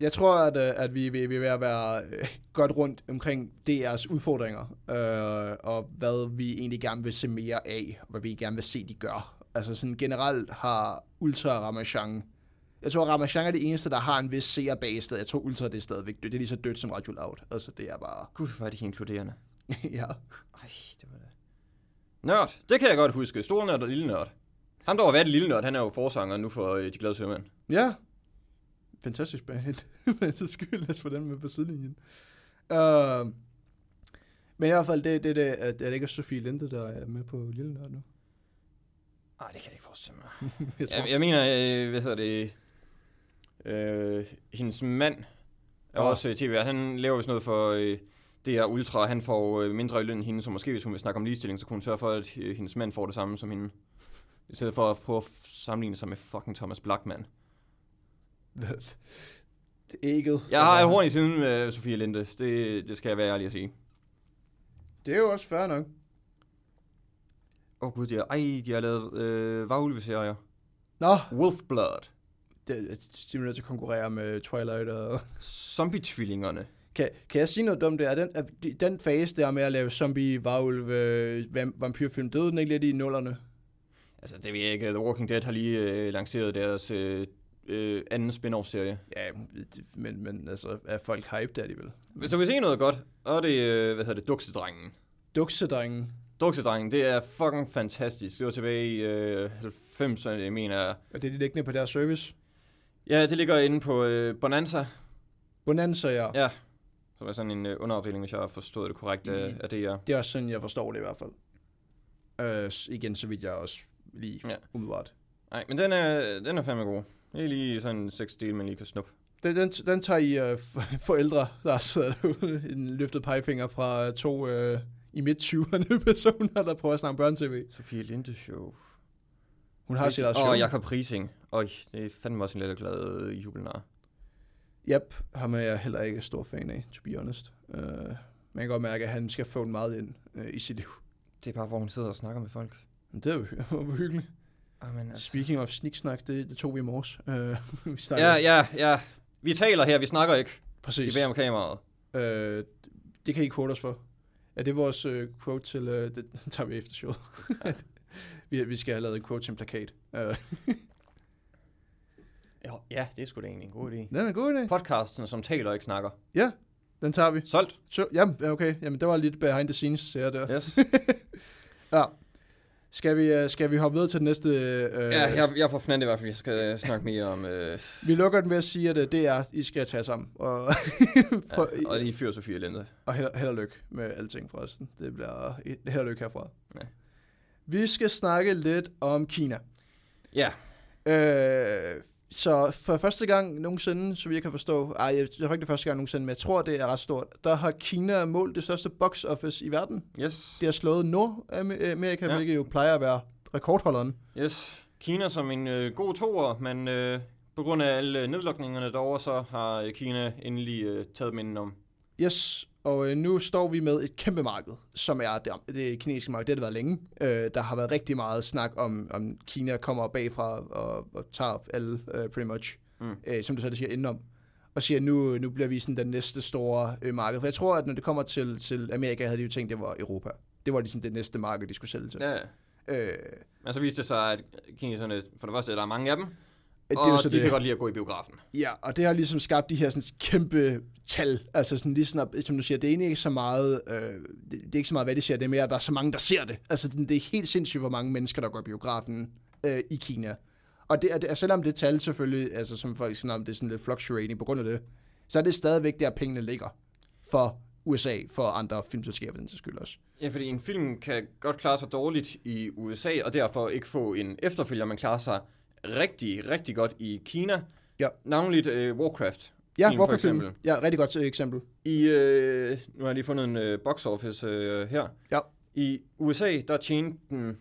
Jeg tror, at, øh, at vi, vi, vi er ved at være øh, godt rundt omkring DR's udfordringer, øh, og hvad vi egentlig gerne vil se mere af, og hvad vi gerne vil se, de gør. Altså sådan generelt har Ultra Ramachan, jeg tror, Ramachan er det eneste, der har en vis seerbase. Jeg tror, Ultra det er stadigvæk dødt. Det er lige så dødt som Radio Loud. Altså, det er bare... Gud, hvor er de inkluderende. ja. Ej, det var det. Nørd, det kan jeg godt huske. Stor nørd og lille nørd. Ham, der var været lille nørd, han er jo forsanger nu for øh, De Glade Sømænd. Ja. Fantastisk band. Men så skyld, os få den med på sidelinjen. Uh, men i hvert fald, det, det, det, er det ikke Sofie Linde, der er med på Lille Nørd nu? Nej, det kan jeg ikke forestille mig. jeg tror, Jeg, jeg mener, øh, hvad hedder det, øh, hendes mand er Nå. også øh, tv Han laver vist noget for øh, DR Ultra, han får øh, mindre i løn end hende, så måske hvis hun vil snakke om ligestilling, så kunne hun sørge for, at øh, hendes mand får det samme som hende. I stedet for at prøve at sammenligne sig med fucking Thomas Blackman. det er ikke. Jeg har horn i siden med Sofie Linde. Det, det skal jeg være ærlig at sige. Det er jo også fair nok. Åh oh, gud, de har, ej, de har lavet øh, varulve-serier. Nå, Wolfblood. det, de er nødt til at konkurrere med Twilight og... Zombie-tvillingerne. Kan, kan jeg sige noget dumt der? Er den, de- den fase der med at lave zombie, varulv, øh, vam- vampyrfilm, døde den ikke lidt i nullerne? Altså, det ved jeg ikke. The Walking Dead har lige øh, lanceret deres øh, øh, anden spin-off-serie. Ja, det- men, men altså, er folk hyped alligevel? Hvis du vil se noget godt, og er det, øh, hvad hedder det, Duksedrengen. Duksedrengen. Duksedrengen, det er fucking fantastisk. Det var tilbage i øh, 90'erne, jeg mener. Og det er de liggende på deres service. Ja, det ligger inde på øh, Bonanza, Bonanza, ja. Ja. Som er sådan en øh, underafdeling, hvis jeg har forstået det korrekt af, af det, ja. Det er også sådan, jeg forstår det i hvert fald. Øh, igen, så vidt jeg også lige Ja. umiddelbart. Nej, men den er, den er fandme god. Det er lige sådan en seks del, man lige kan snuppe. Den, den, den tager I øh, forældre, der sidder derude, en løftet pegefinger fra to øh, i midt-20'erne personer, der prøver at snakke børn-tv. Sofie Linde Show. Hun har sit eget show. Og Jakob Prising. Øj, det er fandme også en lidt glad øh, jubelnar. Yep, ham er jeg heller ikke stor fan af, to be honest. Uh, man kan godt mærke, at han skal få meget ind uh, i sit liv. Det er bare, hvor hun sidder og snakker med folk. Men det er jo hyggeligt. Amen, altså. Speaking of sniksnak, det, det tog vi i morges. Uh, vi. Ja, ja, ja. Vi taler her, vi snakker ikke. Vi præcis. beder om kameraet. Uh, det kan I quote os for. Er det vores uh, quote til, uh, det tager vi efter showet. vi, vi skal have lavet en quote til en plakat. Uh, Ja, ja, det er sgu da egentlig en god idé. den er en god idé. Podcasten, som taler og ikke snakker. Den tager vi. Solgt. Så, jamen, ja, okay. Jamen, det var lidt behind the scenes, jeg der. Yes. Ja. Skal vi, uh, skal vi hoppe videre til den næste? Uh, ja, jeg, jeg får fornændt i hvert fald, vi skal snakke mere om... Øh, Vi lukker den ved at sige, at øh, det er, I skal tage sammen. Og, ja, for, og lige fyr Sofie Linde. og held, held og lykke med alting forresten. Det bliver held og lykke herfra. Ja. Vi skal snakke lidt om Kina. Ja, Øh, så for første gang nogensinde, så vi kan forstå, ej, jeg tror ikke det er første gang nogensinde, men jeg tror, det er ret stort, der har Kina målt det største box office i verden. yes. Det har slået Nordamerika, Ja. ja. hvilket jo plejer at være rekordholderen. Yes. Kina som en øh, god toer, men øh, på grund af alle nedlukningerne derovre, så har øh, Kina endelig øh, taget minden om. Yes, og øh, nu står vi med et kæmpe marked, som er det, det kinesiske marked. Det har det været længe. Øh, der har været rigtig meget snak om, om Kina kommer bagfra og, og tager alle, øh, pretty much, Mm. øh, som du selv siger, indenom. Og siger, nu, nu bliver vi sådan den næste store øh, marked. For jeg tror, at når det kommer til, til Amerika, havde de jo tænkt, det var Europa. Det var ligesom det næste marked, de skulle sælge til. Ja. Øh, Men så viste det sig, at kineserne, for det første, der er mange af dem, det og er jo så de det. kan godt lide at gå i biografen. Ja, og det har ligesom skabt de her sådan, kæmpe tal. Altså sådan lige sådan, som du siger, det er egentlig ikke så meget, øh, det, det, er ikke så meget, hvad de siger, det er mere, at der er så mange, der ser det. Altså det, det er helt sindssygt, hvor mange mennesker, der går i biografen øh, i Kina. Og det, er- det, selvom det tal selvfølgelig, altså som folk siger, om det er sådan lidt fluctuating på grund af det, så er det stadigvæk der, pengene ligger for USA, for andre filmselskaber, den skyld også. Ja, fordi en film kan godt klare sig dårligt i USA, og derfor ikke få en efterfølger, man klarer sig rigtig, rigtig godt i Kina. Ja. Navnligt øh, Warcraft. Ja, Film, for eksempel. Ja, rigtig godt øh, eksempel. I, øh, nu har jeg lige fundet en øh, box office øh, her. Ja. I USA, der tjente den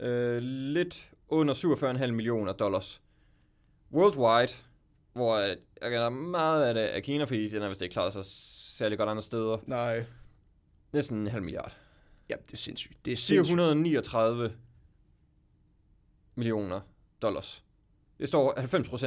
øh, lidt under 47,5 millioner dollars. Worldwide, hvor øh, jeg er meget af det af Kina, fordi den er vist ikke klaret sig særlig godt andre steder. Nej, Næsten en halv milliard. ja, det er sindssygt. Det er sindssygt. 439 millioner dollars. Det står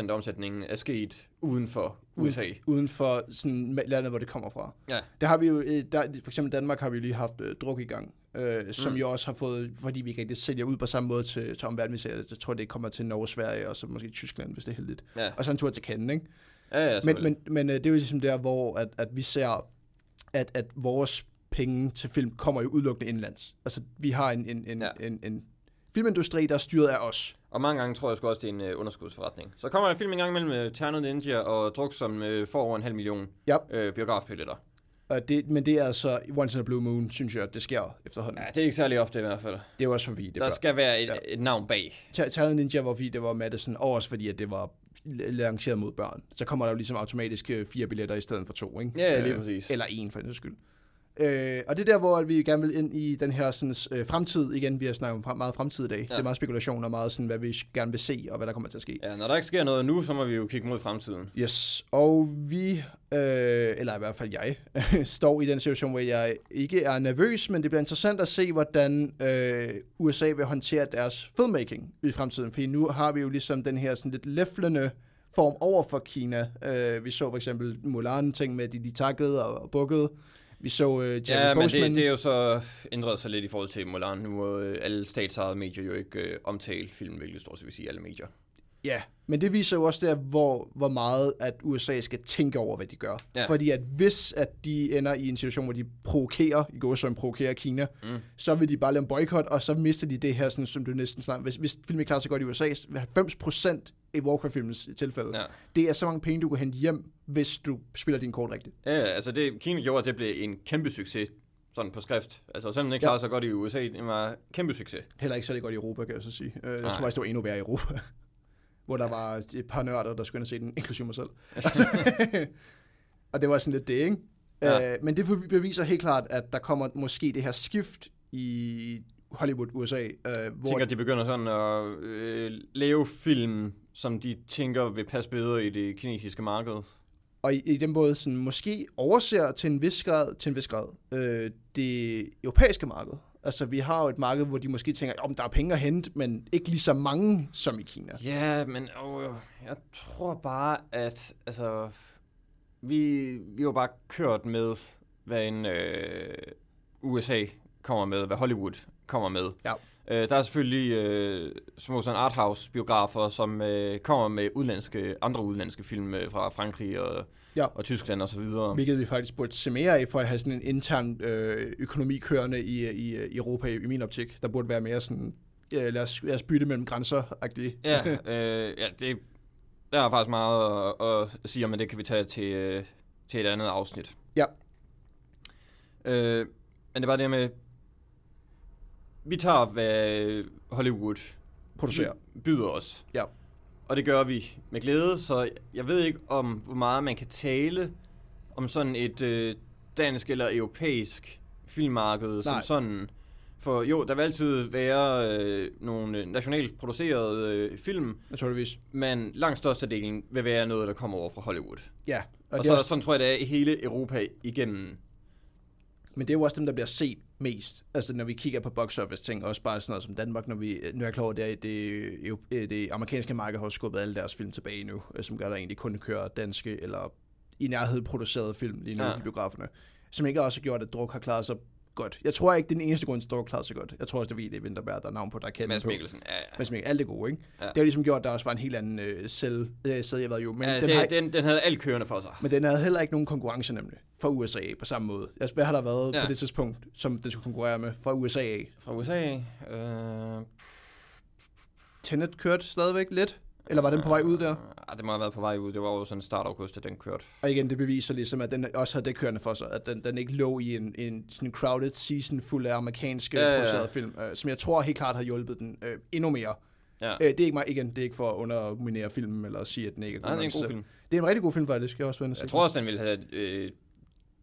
90% af omsætningen er sket uden for USA. Uden, uden for sådan landet, hvor det kommer fra. Ja. Der har vi jo, øh, der, for eksempel Danmark har vi lige haft øh, druk i gang, øh, som Mm. jo også har fået, fordi vi ikke rigtig sælger ud på samme måde til, til omverdenen, vi. Jeg tror, det kommer til Norge, Sverige og så måske Tyskland, hvis det er heldigt. Ja, Og så en tur til Cannes, ikke? ja, ja Men, men, men øh, det er jo ligesom der, hvor at, at vi ser, at, at vores penge til film kommer jo udelukkende indlands. Altså, vi har en, en, en, ja. en, en filmindustri, der er styret af os. Og mange gange tror jeg sgu også, det er en øh, underskudsforretning. Så kommer der en film en gang imellem med Ternet Ninja og Druk, som øh, får over en halv million Ja. øh, biografbilletter. Og det, men det er altså once in a blue moon, synes jeg, det sker efterhånden. Ja, det er ikke særlig ofte i hvert fald. Det er jo også fordi, det Der var, skal være et, Ja. et navn bag. Talent Ninja var fordi, det var Madison, og også fordi, at det var lanceret mod børn. Så kommer der jo ligesom automatisk øh, fire billetter i stedet for to, ikke? Ja, lige Øh, præcis. Eller en, for den skyld. Øh, og det er der, hvor vi gerne vil ind i den her sådan, øh, fremtid. Igen, vi har snakket om frem, meget fremtid i dag. Ja. Det er meget spekulation og meget sådan, hvad vi gerne vil se, og hvad der kommer til at ske. Ja, når der ikke sker noget nu, så må vi jo kigge mod fremtiden. Yes, og vi, øh, eller i hvert fald jeg, står i den situation, hvor jeg ikke er nervøs, men det bliver interessant at se, hvordan øh, USA vil håndtere deres filmmaking i fremtiden. Fordi nu har vi jo ligesom den her sådan lidt læflende form over for Kina. Øh, vi så for eksempel Mulan-ting med, at de, de takkede og, og bukkede. Vi så øh, Jerry Ja, men Boseman. det, det er jo så ændret sig lidt i forhold til Mulan. Nu må øh, alle statsejede medier jo ikke øh, omtale film, hvilket stort set vil sige alle medier. Ja, men det viser jo også der, hvor, hvor meget at USA skal tænke over, hvad de gør. Ja. Fordi at hvis at de ender i en situation, hvor de provokerer, i går som provokerer Kina, Mm. så vil de bare lave en boykot, og så mister de det her, sådan, som du næsten snart... Hvis, hvis filmen klarer sig godt i USA, 90% i Warcraft-filmens tilfælde, Ja. det er så mange penge, du kan hente hjem, hvis du spiller din kort rigtigt. Ja, altså det Kina gjorde, at det blev en kæmpe succes, sådan på skrift. Altså selvom den ikke Ja. klarede sig godt i USA, det var kæmpe succes. Heller ikke særlig godt i Europa, kan jeg så sige. Øh, Jeg Nej. tror faktisk, det var endnu værre i Europa. Hvor der var et par nørder, der skulle ind og se den, inklusive mig selv. Altså, og det var sådan lidt det, ikke? Ja. Ja. Øh, men det beviser helt klart, at der kommer måske det her skift i Hollywood, USA, øh, hvor Jeg tænker, at de begynder sådan at øh, lave film, som de tænker vil passe bedre i det kinesiske marked. og i, i den måde sådan, måske overser til en vis grad, til en vis grad øh, det europæiske marked. Altså, vi har jo et marked, hvor de måske tænker, om der er penge at hente, men ikke lige så mange som i Kina. Ja, men åh, jeg tror bare, at altså, vi, vi var bare kørt med, hvad en øh, USA kommer med, hvad Hollywood kommer med. Ja. Øh, der er selvfølgelig øh, små sådan arthouse-biografer, som øh, kommer med udlandske, andre udlandske film øh, fra Frankrig og, Ja. og Tyskland og så videre. Hvilket vi faktisk burde se mere af, for at have sådan en intern øh, økonomi kørende i, i, i Europa, i, i min optik. Der burde være mere sådan, øh, lad, os, lad os bytte mellem grænser-agtigt. Ja, øh, ja det, der er faktisk meget at, at sige om, men det kan vi tage til, øh, til et andet afsnit. Ja. Øh, men det var det med, vi tager, hvad Hollywood Producere. byder os. Ja. Og det gør vi med glæde, så jeg ved ikke om, hvor meget man kan tale om sådan et øh, dansk eller europæisk filmmarked som Nej. sådan. For jo, der vil altid være øh, nogle nationalt producerede øh, film, Naturligvis. men langt størstedelen vil være noget, der kommer over fra Hollywood. Ja. Og, Og, så, også, sådan tror jeg, det er i hele Europa igennem. Men det er jo også dem, der bliver set mest. Altså, når vi kigger på box office ting, også bare sådan noget som Danmark, når vi, nu er jeg klar over, det, det, det, det amerikanske marked har skubbet alle deres film tilbage nu, øh, som gør, der egentlig kun kører danske eller i nærhed producerede film lige nu ja. i biograferne. Som ikke også har gjort, at Druk har klaret sig godt. Jeg tror ikke, det er den eneste grund til, at Druk klarer sig godt. Jeg tror også, det er VD Vinterberg, der er navn på, der er kendt Mads. Mikkelsen. Ja, ja. Mads Mikkelsen, alt det gode, ikke? Ja. Det har ligesom gjort, at der også var en helt anden øh, selv, øh, sæd, jeg ved jo. Men, ja den det, har, den, den havde alt kørende for sig. men den havde heller ikke nogen konkurrence nemlig fra USA på samme måde. Altså, hvad har der været Ja. på det tidspunkt, som den skulle konkurrere med fra USA? Fra USA. Øh, Tenet kørte stadigvæk lidt? Eller var den på vej ud der? Ja, det må have været på vej ud. Det var jo sådan start august, at den kørte. Og igen, det beviser ligesom, at den også havde det kørende for sig. At den, den ikke lå i en, en sådan crowded season fuld af amerikanske Ja, ja, ja, film, øh, som jeg tror helt klart har hjulpet den øh, endnu mere. Ja. Øh, det er ikke mig, igen, det er ikke for at underminere filmen, eller at sige, at den ikke er god. Nej, det er en god film. Det er en rigtig god film, faktisk. Skal jeg også Jeg tror også, den ville have øh,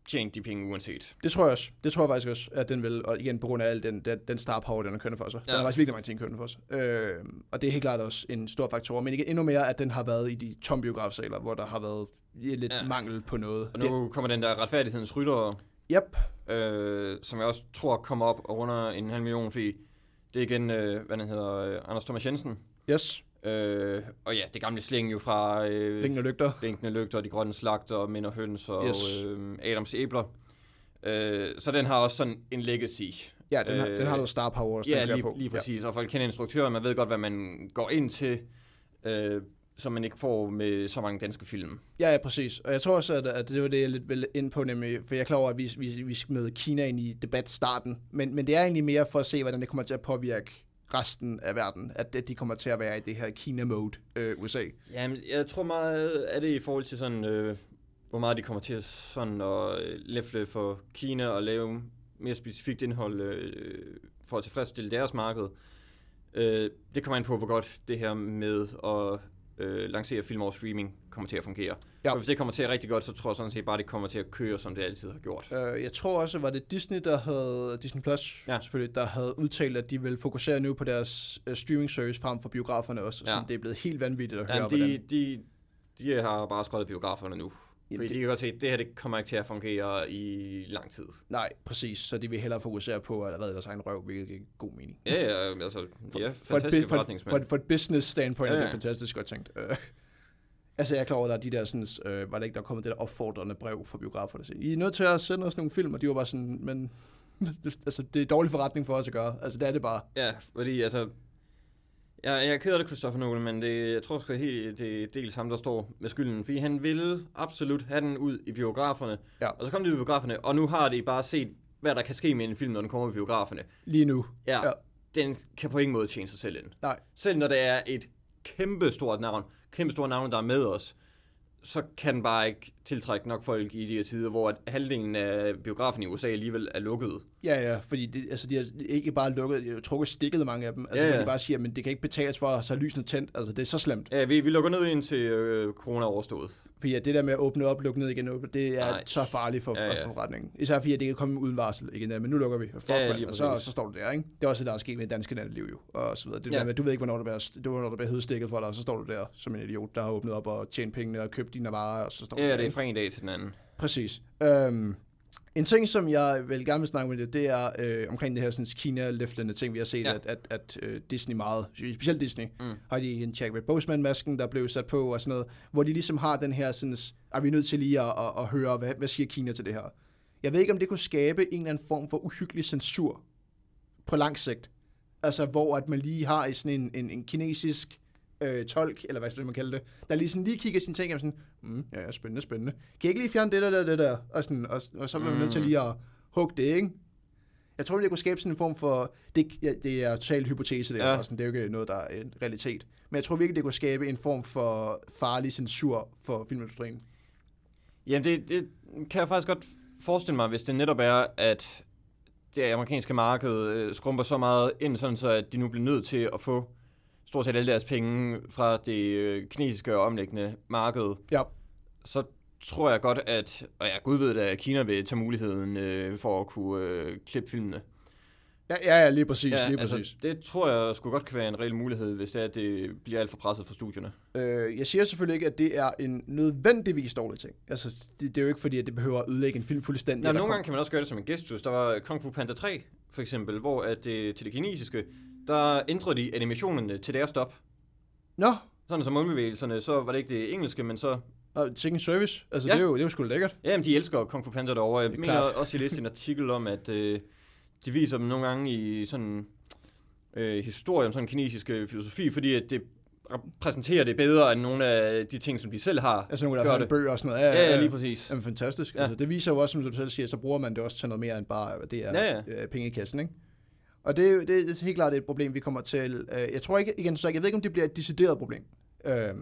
tjent de penge uanset. Det tror jeg også. Det tror jeg faktisk også, at den vil. Og igen, på grund af al den, den, den star power, den har kørende for sig. Den Ja. har faktisk virkelig mange ting kørende for sig. Øh, og det er helt klart også en stor faktor. Men igen, endnu mere, at den har været i de tom biografsaler, hvor der har været lidt Ja. mangel på noget. Og nu kommer den der retfærdighedens rytter, Yep. øh, som jeg også tror kommer op og under en halv million, fordi det er igen, øh, hvad den hedder, øh, Anders Thomas Jensen. Yes. Øh, og ja, det gamle sling jo fra øh, og lygter. Blinkende Lygter, De Grønne Slagter, Mænd og Høns og Yes. øh, Adams Æbler. Øh, så den har også sådan en legacy. Ja, den, har, Øh, den har noget star power også, Ja, den lige, på. lige præcis. Og folk kender instruktøren, man ved godt, hvad man går ind til, øh, som man ikke får med så mange danske film. Ja, ja, præcis. Og jeg tror også, at, at det var det, jeg lidt ville ind på, nemlig, for jeg er klar over, at vi, vi, vi skal møde Kina ind i debatstarten, men, men det er egentlig mere for at se, hvordan det kommer til at påvirke resten af verden, at, at de kommer til at være i det her Kina-mode, øh, USA. Jamen, jeg tror meget af det i forhold til sådan, øh, hvor meget de kommer til at sådan at øh, læfle for Kina og lave mere specifikt indhold øh, for at tilfredsstille deres marked. Øh, det kommer an på, hvor godt det her med at øh, lancere film over streaming kommer til at fungere. Ja. Og hvis det kommer til at rigtig godt, så tror jeg sådan set bare, det kommer til at køre, som det altid har gjort. Uh, jeg tror også, var det Disney, der havde, Disney Plus ja. selvfølgelig, der havde udtalt, at de vil fokusere nu på deres uh, streaming service frem for biograferne også. Ja. Så det er blevet helt vanvittigt at ja, høre, de, hvordan... de, de har bare skrevet biograferne nu. Fordi det, de kan godt se, at det her det kommer ikke til at fungere i lang tid. Nej, præcis. Så de vil hellere fokusere på at redde deres egen røv, hvilket er god mening. Ja, ja, altså, for, ja, for, et, for, for, for et business standpoint ja, ja. er det fantastisk godt tænkt. Uh, altså, jeg er klar over, at der er de der sådan, uh, var det ikke, der er kommet det der opfordrende brev fra biograferne. I er nødt til at sende os nogle film, og de var bare sådan, men altså, det er dårlig forretning for os at gøre. Altså, det er det bare. Ja, fordi altså, Ja, jeg er ked af det, Christopher Nolan, men det, jeg tror at helt, det er dels ham, der står med skylden. Fordi han ville absolut have den ud i biograferne. Ja. Og så kom det ud i biograferne, og nu har de bare set, hvad der kan ske med en film, når den kommer i biograferne. Lige nu. Ja, ja. Den kan på ingen måde tjene sig selv ind. Nej. Selv når det er et kæmpe stort navn, kæmpe stort navn, der er med os, så kan den bare ikke tiltrække nok folk i de her tider, hvor at halvdelen af biografen i USA alligevel er lukket. Ja, ja, fordi det, altså, de har ikke bare lukket, de har trukket stikket mange af dem. Altså, ja, ja. de bare siger, men det kan ikke betales for at have lysene tændt. Altså, det er så slemt. Ja, vi, vi lukker ned ind til øh, corona overstået. Fordi ja, det der med at åbne op, lukke ned igen, det er Nej. så farligt for, ja, ja. for forretningen. Især fordi, at det kan komme uden varsel igen. Men nu lukker vi. For ja, ja, og så, så, står du der, ikke? Det er også det, der er sket med danske natteliv jo. Og så videre. Det ja. der med, du ved ikke, hvornår der bliver, du, hvornår der bliver hedstikket for dig, og så står du der som en idiot, der har åbnet op og tjent pengene og købt dine varer, og så står ja, du der, det er fra en dag til den anden. Præcis. Øhm, en ting, som jeg vil gerne vil snakke med det, det er øh, omkring det her sådan, Kina-løftende ting, vi har set, ja. at, at, at uh, Disney meget, specielt Disney, mm. har de en Chadwick Boseman-masken, der blev sat på og sådan noget, hvor de ligesom har den her sådan, er vi nødt til lige at, at, at høre, hvad, hvad siger Kina til det her? Jeg ved ikke, om det kunne skabe en eller anden form for uhyggelig censur på lang sigt. Altså, hvor at man lige har sådan en, en, en kinesisk øh, tolk, eller hvad skal man kalde det, der lige, sådan, lige kigger sine ting og sådan, mm, ja, ja, spændende, spændende. Kan jeg ikke lige fjerne det der, der, det der? Og, sådan, og, og så er man nødt til lige at hugge det, ikke? Jeg tror, det kunne skabe sådan en form for, det, ja, det er totalt hypotese, det, ja. og sådan, det er jo ikke noget, der er en realitet. Men jeg tror virkelig, det kunne skabe en form for farlig censur for filmindustrien. Jamen, det, det kan jeg faktisk godt forestille mig, hvis det netop er, at det amerikanske marked øh, skrumper så meget ind, sådan så at de nu bliver nødt til at få stort set alle deres penge fra det øh, kinesiske og omlæggende marked, ja. så tror jeg godt, at, og jeg gud ved at Kina vil tage muligheden øh, for at kunne øh, klippe filmene. Ja, ja, ja lige præcis. Ja, lige altså, præcis. Det tror jeg skulle godt kan være en reel mulighed, hvis det, er, at det bliver alt for presset for studierne. Øh, jeg siger selvfølgelig ikke, at det er en nødvendigvis dårlig ting. Altså, det, det er jo ikke fordi, at det behøver at ødelægge en film fuldstændig. Ja, nogle gange kan man også gøre det som en gestus. Der var Kung Fu Panda 3, for eksempel, hvor at det, til det kinesiske, der ændrede de animationerne til deres stop. Nå. Sådan som mundbevægelserne, så var det ikke det engelske, men så... Og ting service, altså ja. det, er jo, det er jo sgu lækkert. Ja, men de elsker Kung Fu Panda derovre. Jeg mener klart. også, jeg læste en artikel om, at øh, de viser dem nogle gange i sådan øh, historie om sådan kinesisk filosofi, fordi at det præsenterer det bedre end nogle af de ting, som de selv har. Altså nogle, der har bøger og sådan noget. Ja, ja, ja lige præcis. Jamen, fantastisk. Ja. Altså, det viser jo også, som du selv siger, så bruger man det også til noget mere end bare det er ja, ja. Øh, penge i kassen, ikke? Og det, det er helt klart et problem, vi kommer til. Øh, jeg tror ikke, igen, så jeg ved ikke, om det bliver et decideret problem. Øh,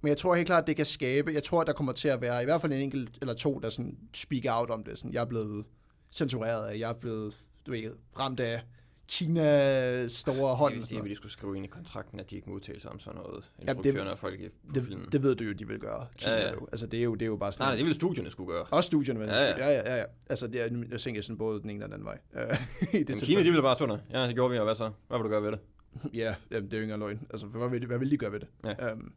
men jeg tror helt klart, at det kan skabe, jeg tror, at der kommer til at være i hvert fald en enkelt eller to, der sådan speak out om det. Sådan, jeg er blevet censureret af, jeg er blevet du ved, ramt af Kina store hånd. Det er, at de skulle skrive ind i kontrakten, at de ikke modtager sig om sådan noget. Instruktørerne ja, det, folk på det, filmen. Det ved du jo, de vil gøre. Kina, ja, ja. Jo. Altså, det er, jo, det er jo bare sådan... Nej, nej, det vil studierne skulle gøre. Også studierne, men ja, ja. ja, ja, ja. Altså, det er, jeg tænker sådan både den ene og den anden vej. det men Kina, de vil bare stå der. Ja, det gjorde vi, og hvad så? Hvad vil du gøre ved det? ja, jamen, det er jo ikke engang løgn. Altså, hvad vil, hvad vil de gøre ved det? Ja. Um,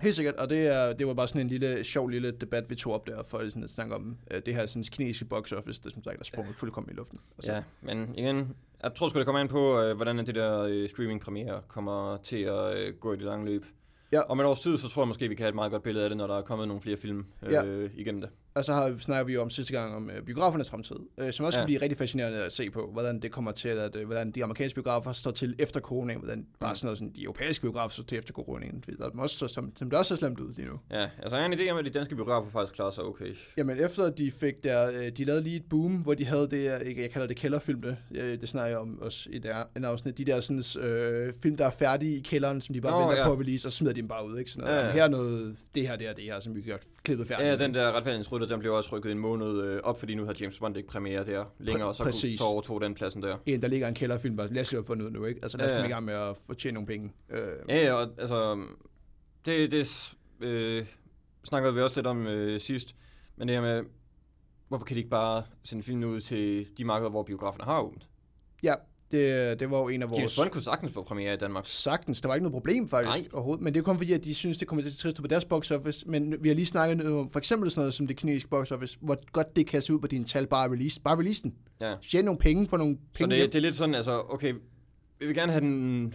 Helt sikkert, og det, er, det var bare sådan en lille, sjov lille debat, vi tog op der, for sådan at snakke om uh, det her sådan kinesiske box office, det som sagt er sprunget fuldkommen i luften. Altså. Ja, men igen, jeg tror sgu, det kommer an på, uh, hvordan det der uh, streaming premiere kommer til at uh, gå i det lange løb. Ja. Om et års tid, så tror jeg måske, vi kan have et meget godt billede af det, når der er kommet nogle flere film øh, ja. igennem det. Og så har, snakker vi jo om sidste gang om øh, biografernes fremtid, øh, som også ja. kan blive rigtig fascinerende at se på, hvordan det kommer til, at øh, hvordan de amerikanske biografer står til efter corona, hvordan mm. bare sådan noget, sådan, de europæiske biografer står til efter corona, der også, som, som det også er slemt ud lige nu. Ja, altså jeg har en idé om, at de danske biografer faktisk klarer sig okay. Jamen efter de fik der, øh, de lavede lige et boom, hvor de havde det, jeg, jeg kalder det kælderfilm, det, det snakker jeg om også i der, en afsnit, de der sådan, øh, film, der er færdige i kælderen, som de bare Nå, venter ja. på at release, og smider dem bare ud, ikke? Sådan noget. Ja, ja. Her er noget, det her, det her, det her, som vi har klippet færdigt. Ja, den der retfærdighedsrytter, den blev også rykket en måned øh, op, fordi nu har James Bond ikke premiere der længere, og så, kunne, så overtog den pladsen der. En, der ligger en kælderfilm, bare lad os få noget nu, ikke? Altså lad os ja, komme i gang med at få tjene nogle penge. Øh. Ja, og altså, det, det, øh, snakkede vi også lidt om øh, sidst, men det her med, hvorfor kan de ikke bare sende filmen ud til de markeder, hvor biograferne har åbent? Ja, det, det var jo en af vores... James Bond kunne sagtens få premiere i Danmark. Sagtens, der var ikke noget problem faktisk Nej. overhovedet, men det er kun fordi, at de synes, det kommer til at trist på deres box office, men vi har lige snakket om for eksempel sådan noget som det kinesiske box office, hvor godt det kan se ud på dine tal, bare release, bare release den. Ja. Tjene nogle penge for nogle Så penge det, det er lidt sådan, altså, okay, vi vil gerne have den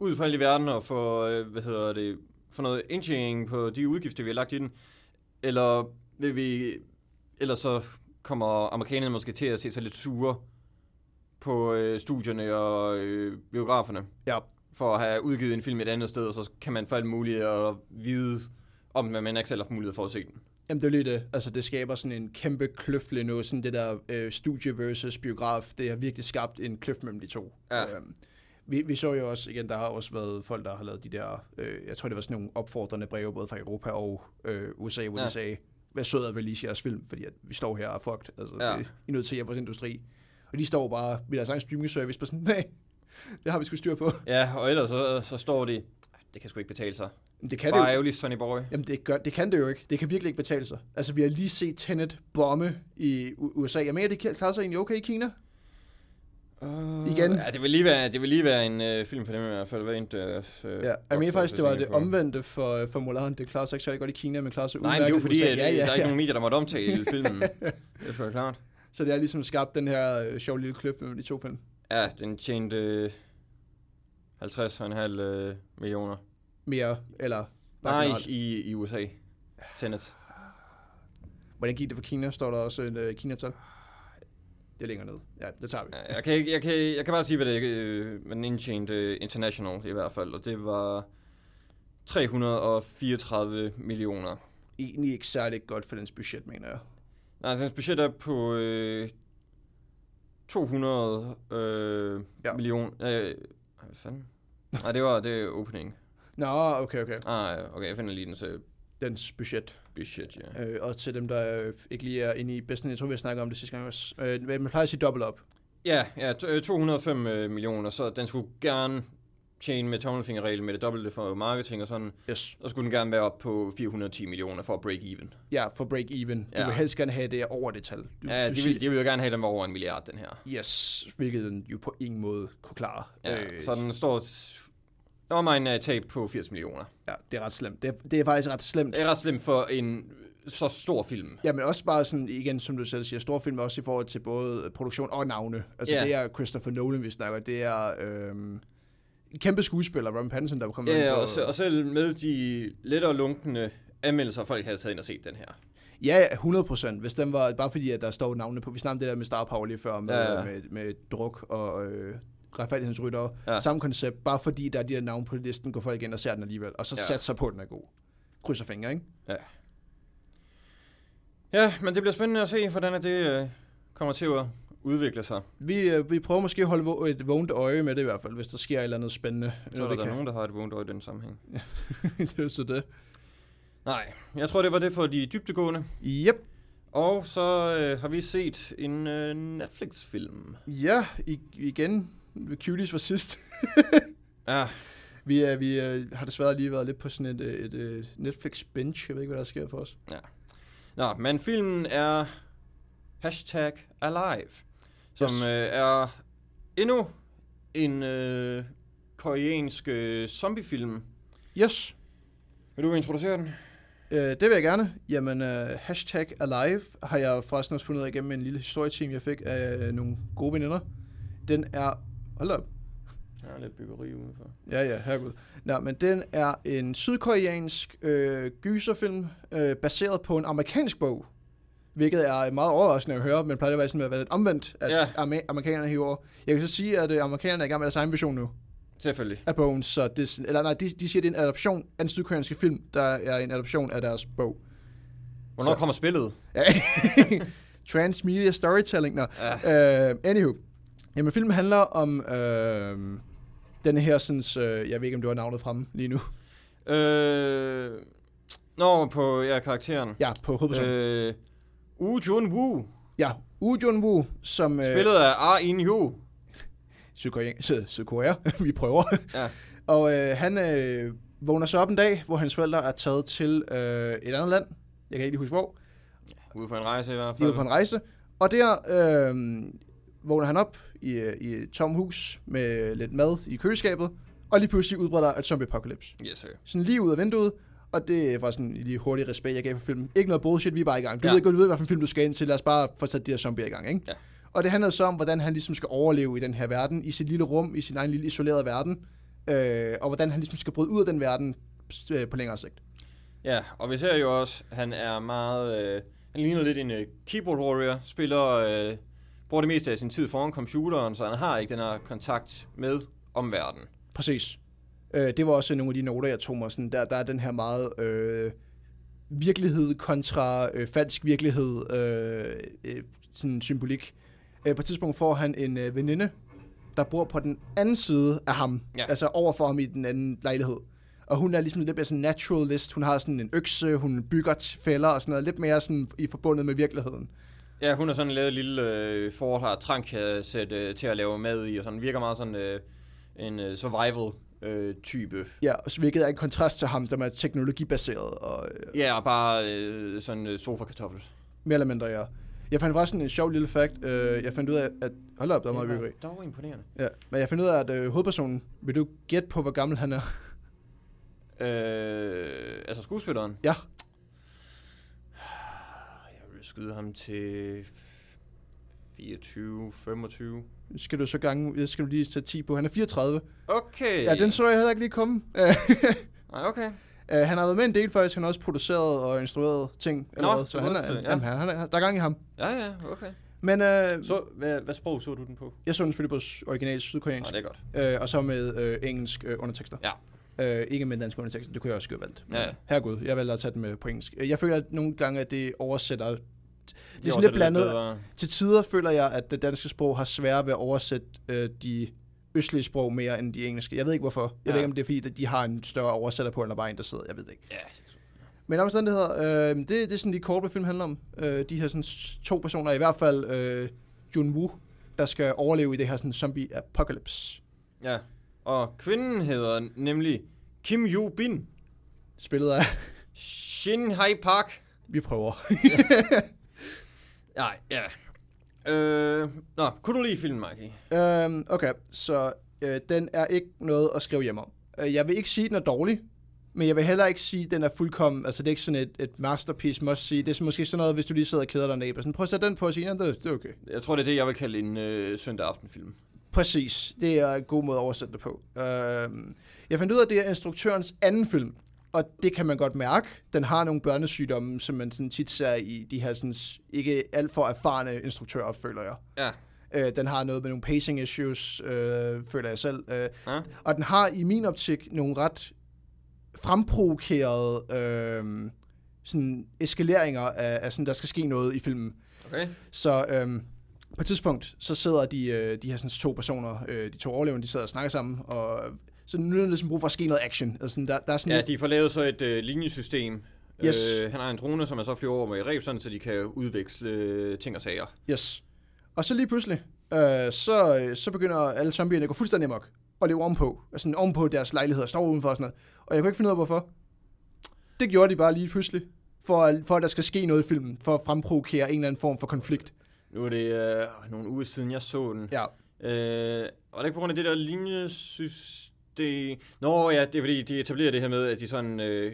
ud fra hele verden og få, øh, hvad hedder det, få noget indtjening på de udgifter, vi har lagt i den, eller vil vi, eller så kommer amerikanerne måske til at se sig lidt sure på øh, studierne og øh, biograferne, Ja, for at have udgivet en film et andet sted, og så kan man for alt muligt at vide om, men man ikke selv har haft mulighed for at se den. Jamen, det er lige det. Altså, det skaber sådan en kæmpe kløft lige nu. Sådan det der øh, studie versus biograf, det har virkelig skabt en kløft mellem de to. Ja. Øhm, vi, vi så jo også, igen, der har også været folk, der har lavet de der, øh, jeg tror, det var sådan nogle opfordrende breve, både fra Europa og øh, USA, hvor ja. De sagde, vær sød at release jeres film, fordi at vi står her og er fucked. Altså, ja. Det, I er nødt til at vores industri. Og de står bare med deres egen streaming service på sådan, nej, det har vi sgu styr på. Ja, og ellers så, så står de, det kan sgu ikke betale sig. Men det kan det Bare jo. ærgerligt, Sonny Boy. Jamen, det, gør, det kan det jo ikke. Det kan virkelig ikke betale sig. Altså, vi har lige set Tenet bomme i USA. Jeg mener, det klarer sig egentlig okay i Kina. Uh, Igen. Ja, det vil lige være, det vil lige være en øh, film for dem i hvert fald. Rent, øh, Ja, jeg mener faktisk, det var det omvendte for, for Mulan. Det klarer sig ikke særlig godt i Kina, men klarer sig Nej, men det er jo fordi, USA. at, ja, ja, der er ikke nogen medier, der måtte omtale filmen. det er klart. Så det har ligesom skabt den her øh, sjov lille kløft mellem de to film. Ja, den tjente øh, 50,5 øh, millioner. Mere, eller... bare Nej, i, i USA. Tenet. Hvordan gik det for Kina? Står der også en uh, Kina-tal? Det er længere ned. Ja, det tager vi. Ja, Jeg kan, jeg, kan, jeg kan bare sige, hvad, det, øh, den indtjente øh, international i hvert fald, og det var 334 millioner. Egentlig ikke særlig godt for dens budget, mener jeg. Nej, altså, dens budget er på øh, 200 øh, Ja. millioner. Øh, hvad fanden? Nej, det var det opening. Nå, okay, okay. Ah, okay, jeg finder lige den så Dens budget. budget, ja. Øh, og til dem, der øh, ikke lige er inde i bedsten, jeg tror, vi har snakket om det sidste gang også. Øh, man plejer at sige dobbelt op. Ja, ja, t- øh, 205 øh, millioner, så den skulle gerne tjene med tommelfingerreglen med det dobbelte for marketing og sådan. Yes. Så skulle den gerne være op på 410 millioner for at break even. Ja, for break even. Du Ja. vil helst gerne have det over det tal. Du, Ja, du de vil, de vil jo gerne have dem over en milliard, den her. Yes, hvilket den jo på ingen måde kunne klare. Ja, øh, så den står omegnen af et tab på 80 millioner. ja, det er ret slemt. Det, er- det er faktisk ret slemt. Det er ret slemt for en så stor film. Ja, men også bare sådan, igen, som du selv siger, store film også i forhold til både produktion og navne. Altså, Ja. det er Christopher Nolan, vi snakker. Det er en kæmpe skuespiller, Robin Pattinson, der kommer ind Ja, på. og, og selv med de lettere lunkende anmeldelser, folk havde taget ind og set den her. Ja, 100 procent. Hvis den var, bare fordi, at der står navne på. Vi snakkede det der med Star Power lige før, med, Ja, ja, ja. ja. med, med druk og øh, retfærdighedsrytter. Ja. Ja. Samme koncept, bare fordi der er de der navne på listen, går folk ind og ser den alligevel. Og så Ja. ja. satser på, at den er god. Krydser fingre, ikke? Ja, men det bliver spændende at se, hvordan det øh, kommer til at udvikle sig. Vi, øh, vi prøver måske at holde et vågent øje med det i hvert fald, hvis der sker et eller andet spændende. Så er der, der er nogen, der har et vågent øje i den sammenhæng. det er jo så det. Nej, jeg tror, det var det for de dybtegående. Yep. Og så øh, har vi set en øh, Netflix-film. Ja, i, igen. Cuties var sidst. Ja, Vi, er, vi er, har desværre lige været lidt på sådan et, øh, et, et Netflix-bench. Jeg ved ikke, hvad der sker for os. Nå, men filmen er hashtag Alive, som Yes. øh, er endnu en øh, koreansk øh, zombiefilm. Yes. Vil du introducere den? Øh, det vil jeg gerne. Jamen, uh, hashtag alive har jeg forresten også fundet ud af igennem en lille historieteam, jeg fik af nogle gode veninder. Den er... Hold op. Der er lidt byggeri udenfor. Ja, ja, herregud. Nå, men den er en sydkoreansk øh, gyserfilm, øh, baseret på en amerikansk bog. Hvilket er meget overraskende at høre, men plejer det at være sådan at være lidt omvendt, at Ja. ja. amer- amerikanerne hiver. Jeg kan så sige, at øh, amerikanerne er i gang med deres egen version nu Selvfølgelig. af bogen, så det, er eller nej, de, de siger, at det er en adoption af den sydkoreanske film, der er en adoption af deres bog. Hvornår Så- kommer spillet? Transmedia storytelling. Nå. Ja. Uh, anywho. Jamen, filmen handler om uh, den her, sådan, uh, jeg ved ikke, om det var navnet fremme lige nu. Øh, Nå, på ja, karakteren. Ja, på hovedpersonen. Øh. Øh, Woo Jun Woo, Ja, Woo Jun Woo, som... Uh, spillet af Ah In Yoo. Sydkorea. Syd- Sydkorea. Vi prøver. Ja. Og øh, han øh, vågner så op en dag, hvor hans forældre er taget til øh, et andet land. Jeg kan ikke lige huske hvor. Ude på en rejse i hvert er fald. ude på en rejse. Og der øh, vågner han op i, øh, i et tom hus med lidt mad i køleskabet. Og lige pludselig udbryder et zombie apocalypse. Yes, sir. Sådan lige ud af vinduet. Og det var sådan en lige hurtig respekt, jeg gav for filmen. Ikke noget bullshit, vi er bare i gang. Du Ja. ved du ved, hvilken film du skal ind til. Lad os bare få sat de her zombier i gang, ikke? Ja. Og det handler så om, hvordan han ligesom skal overleve i den her verden, i sit lille rum, i sin egen lille isolerede verden. Øh, og hvordan han ligesom skal bryde ud af den verden øh, på længere sigt. Ja, og vi ser jo også, han er meget... Øh, han ligner lidt en øh, keyboard warrior, spiller... Øh, bruger det meste af sin tid foran computeren, så han har ikke den her kontakt med omverdenen. Præcis. Øh, det var også nogle af de noter, jeg tog mig. Sådan, der, der er den her meget øh, virkelighed kontra øh, falsk virkelighed øh, øh, sådan symbolik. Øh, på et tidspunkt får han en øh, veninde, der bor på den anden side af ham. Ja. Altså over for ham i den anden lejlighed. Og hun er ligesom lidt mere sådan naturalist. Hun har sådan en økse, hun bygger fælder og sådan noget. Lidt mere sådan i forbundet med virkeligheden. Ja, hun har sådan lavet et lille øh, fort, har tranksæt øh, til at lave mad i, og sådan virker meget sådan øh, en øh, survival øh, type. Ja, og så hvilket er en kontrast til ham, der er teknologibaseret og øh, Ja, og bare øh, sådan øh, sofa-kartoffel. mere eller mindre, ja. Jeg fandt faktisk en sjov lille fact. Øh, jeg fandt ud af, at... Hold op, der er meget byggeri. Det var imponerende. Ja, men jeg fandt ud af, at øh, hovedpersonen... Vil du gætte på, hvor gammel han er? Øh, altså skuespilleren. Ja. Jeg vil skyde ham til 24, 25. Skal du så gange... Skal du lige tage 10 på. Han er 34. Okay. Ja, den så jeg heller ikke lige komme. Nej, okay. øh, han har været med en del faktisk. Han har også produceret og instrueret ting. Eller Nå, hvad, så han er, han, ja. jamen, han, er, der er gang i ham. Ja, ja, okay. Men øh, Så, hvad, hvad sprog så du den på? jeg så den selvfølgelig på original sydkoreansk. Nej, det er godt. Øh, og så med øh, engelsk øh, undertekster. Ja. Øh, ikke med danske undertekster, det kunne jeg også have valgt. Ja, ja. Herregud, jeg valgte at tage den med på engelsk. Øh, Jeg føler at nogle gange, at det oversætter... Det er sådan lidt blandet. bedre. Til tider føler jeg, at det danske sprog har svært ved at oversætte øh, de østlige sprog mere end de engelske. Jeg ved ikke hvorfor. Jeg Ja. ved ikke, om det er fordi, at de har en større oversætter på, end der bare en, der sidder. Jeg ved det ikke. Ja, Men omstændigheder, øh, det, det er sådan de kort, hvad film handler om. Øh, de her sådan, to personer, i hvert fald øh, Jun Woo, der skal overleve i det her sådan, zombie apocalypse. ja. Og kvinden hedder nemlig Kim Yoo Bin. Spillet af, Shin Hai Park. vi prøver. Nej, ja. Øh, nå, kunne du lide filmen, Mikey? Øhm, okay, så øh, den er ikke noget at skrive hjem om. Øh, jeg vil ikke sige, at den er dårlig, men jeg vil heller ikke sige, at den er fuldkommen, altså det er ikke sådan et, et masterpiece, must sige. Det er måske sådan noget, hvis du lige sidder og keder dig sådan, prøv at sætte den på og sige, ja, det, det er okay. Jeg tror, det er det, jeg vil kalde en øh, søndag aftenfilm. Præcis, det er en god måde at oversætte det på. Øhm, jeg fandt ud af, at det er instruktørens anden film, og det kan man godt mærke. Den har nogle børnesygdomme, som man sådan tit ser i de her sådan, ikke alt for erfarne instruktører, føler jeg. Ja. Øh, den har noget med nogle pacing issues, øh, føler jeg selv. Øh, Ja. og den har i min optik nogle ret fremprovokerede øh, sådan eskaleringer af, af sådan, der skal ske noget i filmen. Okay. Så øhm, på et tidspunkt, så sidder de, øh, de her sådan, to personer, øh, de to overlevende, de sidder og snakker sammen, og så nu er der ligesom brug for at ske noget action. Altså, sådan, der, der er sådan Ja, lidt, de får lavet så et øh, linjesystem. Yes. Øh, han har en drone, som man så flyver over med et reb, sådan, så de kan udveksle øh, ting og sager. yes. Og så lige pludselig, øh, så, så begynder alle zombierne at gå fuldstændig amok og leve ovenpå. Altså ovenpå deres lejligheder, står udenfor og sådan noget. Og jeg kunne ikke finde ud af, hvorfor. Det gjorde de bare lige pludselig, for, for at der skal ske noget i filmen, for at fremprovokere en eller anden form for konflikt. Nu er det øh, nogle uger siden, jeg så den. Ja, Øh, og det er ikke på grund af det der linjesystem. Nå ja, det er fordi, de etablerer det her med, at de sådan øh,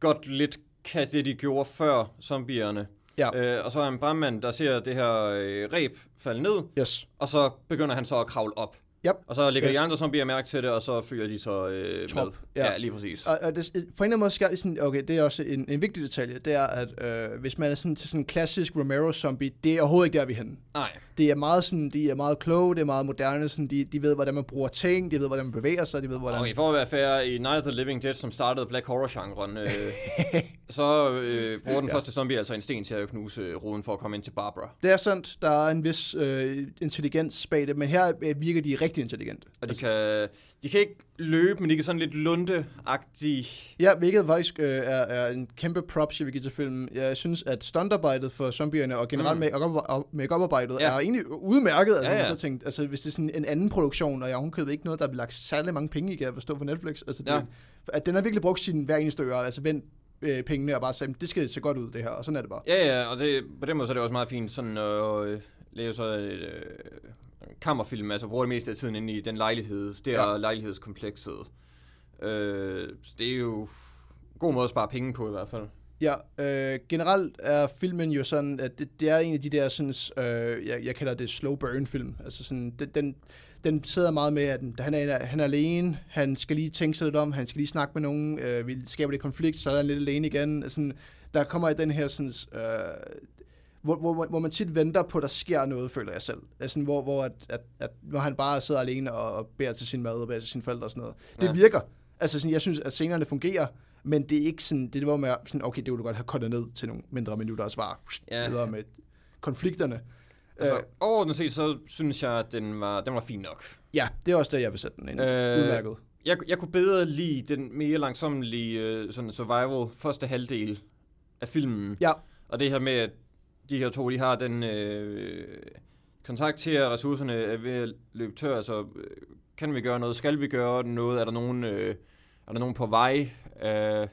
godt lidt kan det, de gjorde før zombierne. Ja. Øh, og så er en brandmand, der ser det her øh, reb falde ned, yes. og så begynder han så at kravle op. Yep. Og så lægger Yes. de andre zombier mærke til det, og så følger de så øh, Trop. med. Ja. Ja. lige præcis. Og, og det, på en eller anden måde skal det sådan, okay, det er også en, en vigtig detalje, det er, at øh, hvis man er sådan til sådan en klassisk Romero-zombie, det er overhovedet ikke der, vi er henne. Nej. Det er meget sådan, de er meget kloge, det er meget moderne, sådan, de, de ved, hvordan man bruger ting, de ved, hvordan man bevæger sig, de ved, hvordan... Okay, for at være fair, i Night of the Living Dead, som startede Black Horror-genren, øh, så øh, bruger den Ja. første zombie altså en sten til at knuse øh, ruden for at komme ind til Barbara. Det er sandt, der er en vis øh, intelligens bag det, men her øh, virker de rigtig intelligente. Og de kan, de kan ikke løbe, men de kan sådan lidt lunde-agtige. Ja, hvilket faktisk øh, er, er en kæmpe props, jeg vil give til filmen. Jeg synes, at stuntarbejdet for zombierne og generelt Mm. make-up-arbejdet Ja. er egentlig udmærket. Altså, Ja, ja. Så tænkt, altså, hvis det er sådan en anden produktion, og jeg har ikke noget, der er blevet lagt særlig mange penge i, kan jeg forstå for Netflix. Altså, det Ja. At den har virkelig brugt sin hver eneste øre, altså vendt øh, pengene og bare sagt, det skal se godt ud det her, og sådan er det bare. Ja, ja, og det, på den måde så er det også meget fint sådan at øh, lave så et øh, kammerfilm, altså bruger det meste af tiden inde i den lejlighed, det er Ja. lejlighedskomplekset. Øh, så det er jo god måde at spare penge på i hvert fald. Ja, øh, generelt er filmen jo sådan, at det, det er en af de der, sådan, øh, jeg, jeg kalder det slow burn film. Altså sådan, den, den, den sidder meget med, at han er, han er alene, han skal lige tænke sig lidt om, han skal lige snakke med nogen, øh, vi skaber lidt konflikt, så er han lidt alene igen. Sådan, der kommer i den her sådan, øh, hvor, hvor, hvor man tit venter på, at der sker noget, føler jeg selv. Altså, hvor, hvor at, at, at, når han bare sidder alene og, og beder til sin mad og beder til sine forældre og sådan noget. Det Ja. virker. Altså, sådan, jeg synes, at scenerne fungerer, men det er ikke sådan, det er hvor man sådan, okay, det ville du godt have kortet ned til nogle mindre minutter og så bare Ja. videre med konflikterne. Altså, Øh, overordnet set, så synes jeg, at den var, den var fin nok. ja, det er også der, jeg vil sætte den ind. Øh, Udmærket. Jeg, jeg kunne bedre lide den mere langsommelige øh, sådan survival første halvdel af filmen. Ja. Og det her med, at de her to, de har den øh, kontakt til, at ressourcerne er ved at løbe tør. Altså, øh, kan vi gøre noget? Skal vi gøre noget? Er der nogen, øh, er der nogen på vej? Øh,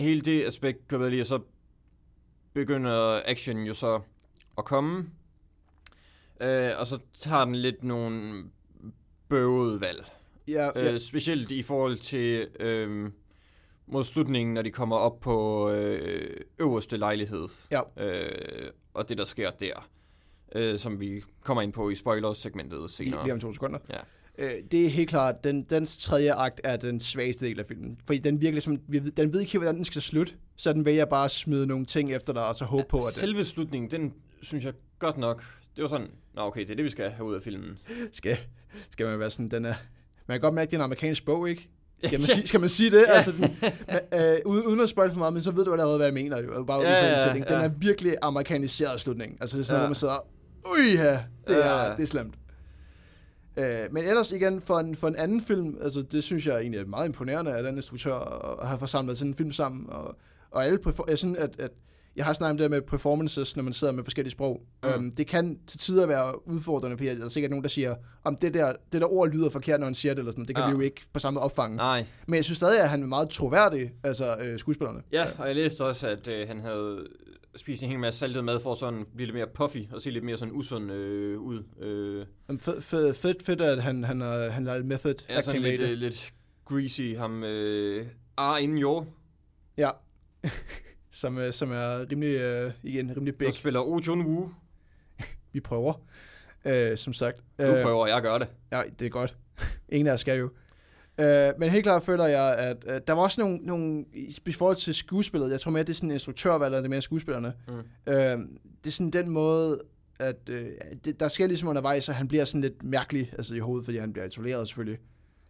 hele det aspekt jeg lige, og så begynder action jo så at komme. Øh, og så tager den lidt nogle bøvede valg. Ja, ja, Øh, specielt i forhold til øh, mod slutningen, når de kommer op på øh, øverste lejlighed. Ja. Øh, og det, der sker der. Øh, som vi kommer ind på i spoilers-segmentet senere. lige om to sekunder. Ja. Øh, det er helt klart, den, dens tredje akt er den svageste del af filmen. Fordi den virkelig som, den ved ikke hvordan den skal slutte, så den vælger bare at smide nogle ting efter dig, og så håbe på, at Selve slutningen, den synes jeg godt nok, det var sådan, nå okay, det er det, vi skal have ud af filmen. skal, skal man være sådan, den er... Man kan godt mærke, at det er en amerikansk bog, ikke? Skal man, sige, skal man sige det? altså, den, øh, uden, at spoil for meget, men så ved du allerede, hvad jeg mener. Jo, bare Ja, ja, sætning. Den ja. er virkelig amerikaniseret slutning. Altså, det er sådan, Ja. ja. hvor man sidder, ui ja, det er, Ja. det er slemt. Øh, men ellers igen, for en, for en anden film, altså det synes jeg egentlig er meget imponerende af den instruktør at at have forsamlet sådan en film sammen. Og, og alle, perfor- jeg synes, at, at jeg har snakket om det med performances, når man sidder med forskellige sprog. Mm. Øhm, det kan til tider være udfordrende, fordi der er sikkert nogen, der siger, om det der, det der ord lyder forkert, når han siger det, eller sådan. Det kan Ja. ja. vi jo ikke på samme opfange. Nej. Men jeg synes stadig, at han er meget troværdig, altså øh, skuespillerne. Ja, og jeg læste også, at øh, han havde spist en hel masse saltet mad for at sådan blive lidt mere puffy og se lidt mere sådan usund øh, ud. Øh, Fedt, fedt, fedt, at han, han, har, han har method ja, sådan lidt, øh, lidt greasy, ham øh, ar inden jord. Ja. som, øh, som er rimelig, øh, igen, rimelig big. Og spiller Oh Jun Woo. Vi prøver, øh, som sagt. Du prøver, jeg gør det. Ja, det er godt. Ingen af os skal jo. Øh, men helt klart føler jeg, at, at der var også nogle, nogle, i forhold til skuespillet, jeg tror mere, det er sådan en instruktørvalg, eller det er mere skuespillerne. Mm. Øh, det er sådan den måde, at øh, det, der sker ligesom undervejs, at han bliver sådan lidt mærkelig altså i hovedet, fordi han bliver isoleret selvfølgelig.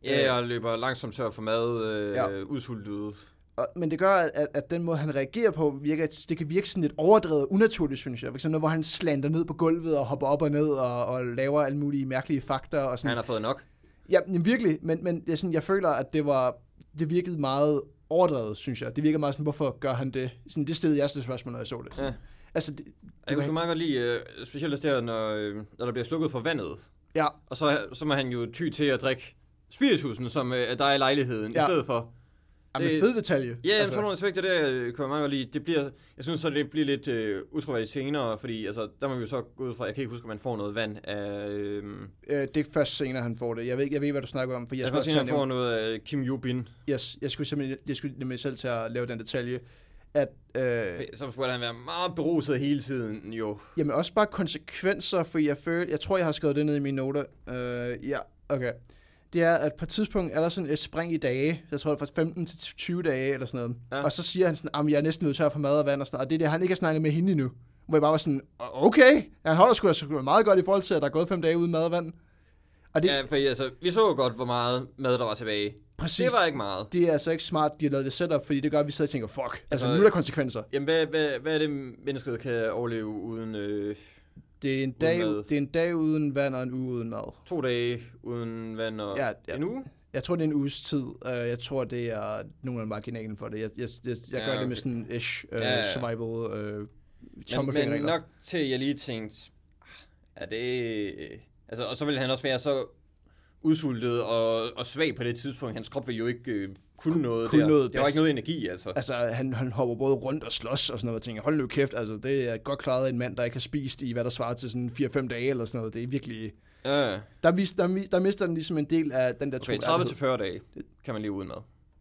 Ja, jeg løber langsomt tør for mad, øh, ja. udsultet. Og, men det gør, at, at, den måde, han reagerer på, virker, det kan virke sådan lidt overdrevet unaturligt, synes jeg. For eksempel, hvor han slander ned på gulvet og hopper op og ned og, og laver alle mulige mærkelige fakta. Og sådan. Han har fået nok. Ja, men virkelig, men, men jeg, sådan, jeg føler, at det var det virkede meget overdrevet, synes jeg. Det virker meget sådan, hvorfor gør han det? Sådan, det stillede jeg til spørgsmål, når jeg så det. Ja. Altså, det, Jeg kunne sgu meget godt lide, øh, specielt også der, når, øh, når der bliver slukket for vandet. ja, Og så, så må han jo ty til at drikke spiritusen, som øh, der er i lejligheden. Ja. i stedet for. Ja men Det- fed detalje. Ja, altså. sådan nogle aspekter der øh, kunne jeg meget godt lide. Det bliver, jeg synes så, det bliver lidt øh, utroværdigt senere, fordi altså, der må vi jo så gå ud fra, jeg kan ikke huske, om man får noget vand af... Øh, øh, det er først senere, han får det. Jeg ved ikke, jeg ved, hvad du snakker om, for jeg jeg skulle senere have få noget af Kim Yoo-bin. yes, jeg skulle simpelthen jeg skulle nemlig selv til at lave den detalje, at øh, Så skulle han være meget beruset hele tiden, jo. Jamen også bare konsekvenser, for jeg, føler, jeg tror, jeg har skrevet det ned i mine noter. Uh, ja, okay. Det er, at på et tidspunkt er der sådan et spring i dage. Jeg tror, det er fra 15 til 20 dage eller sådan noget. Ja. Og så siger han sådan, at jeg er næsten nødt til at få mad og vand og sådan noget. Og det er det, han ikke har snakket med hende endnu. Hvor jeg bare var sådan, okay, han holder sgu da meget godt i forhold til, at der er gået fem dage uden mad og vand. Og det, Ja, for altså, vi så jo godt, hvor meget mad der var tilbage. præcis, Det var ikke meget. det er altså ikke smart, de har lavet det setup, fordi det gør, at vi sidder og tænker, fuck, altså, Altså, nu er der konsekvenser. Jamen, hvad, hvad, hvad er det, mennesket kan overleve uden øh, Det er, en dag, mad. det er en dag uden vand og en uge uden mad. to dage uden vand og Ja, ja. en uge? Jeg tror, det er en uges tid. Uh, jeg tror, det er nogle af marginalen for det. Jeg, jeg, jeg, jeg Ja, gør det okay. med sådan ish uh, Ja, ja. survival uh, Men, men nok til, jeg lige tænkte, "Ah, er det... Altså, og så ville han også være så udsultet og, og svag på det tidspunkt. Hans krop ville jo ikke øh, kunne noget Kunne der. noget der var ikke noget energi, altså. Altså, han, han hopper både rundt og slås og sådan noget, og tænker, hold nu kæft, altså, det er godt klaret af en mand, der ikke har spist i, hvad der svarer til sådan 4-5 dage eller sådan noget. Det er virkelig... Ja. Der, vis, der, der mister den ligesom en del af den der Okay, troværdighed. 30-40 dage kan man leve uden med.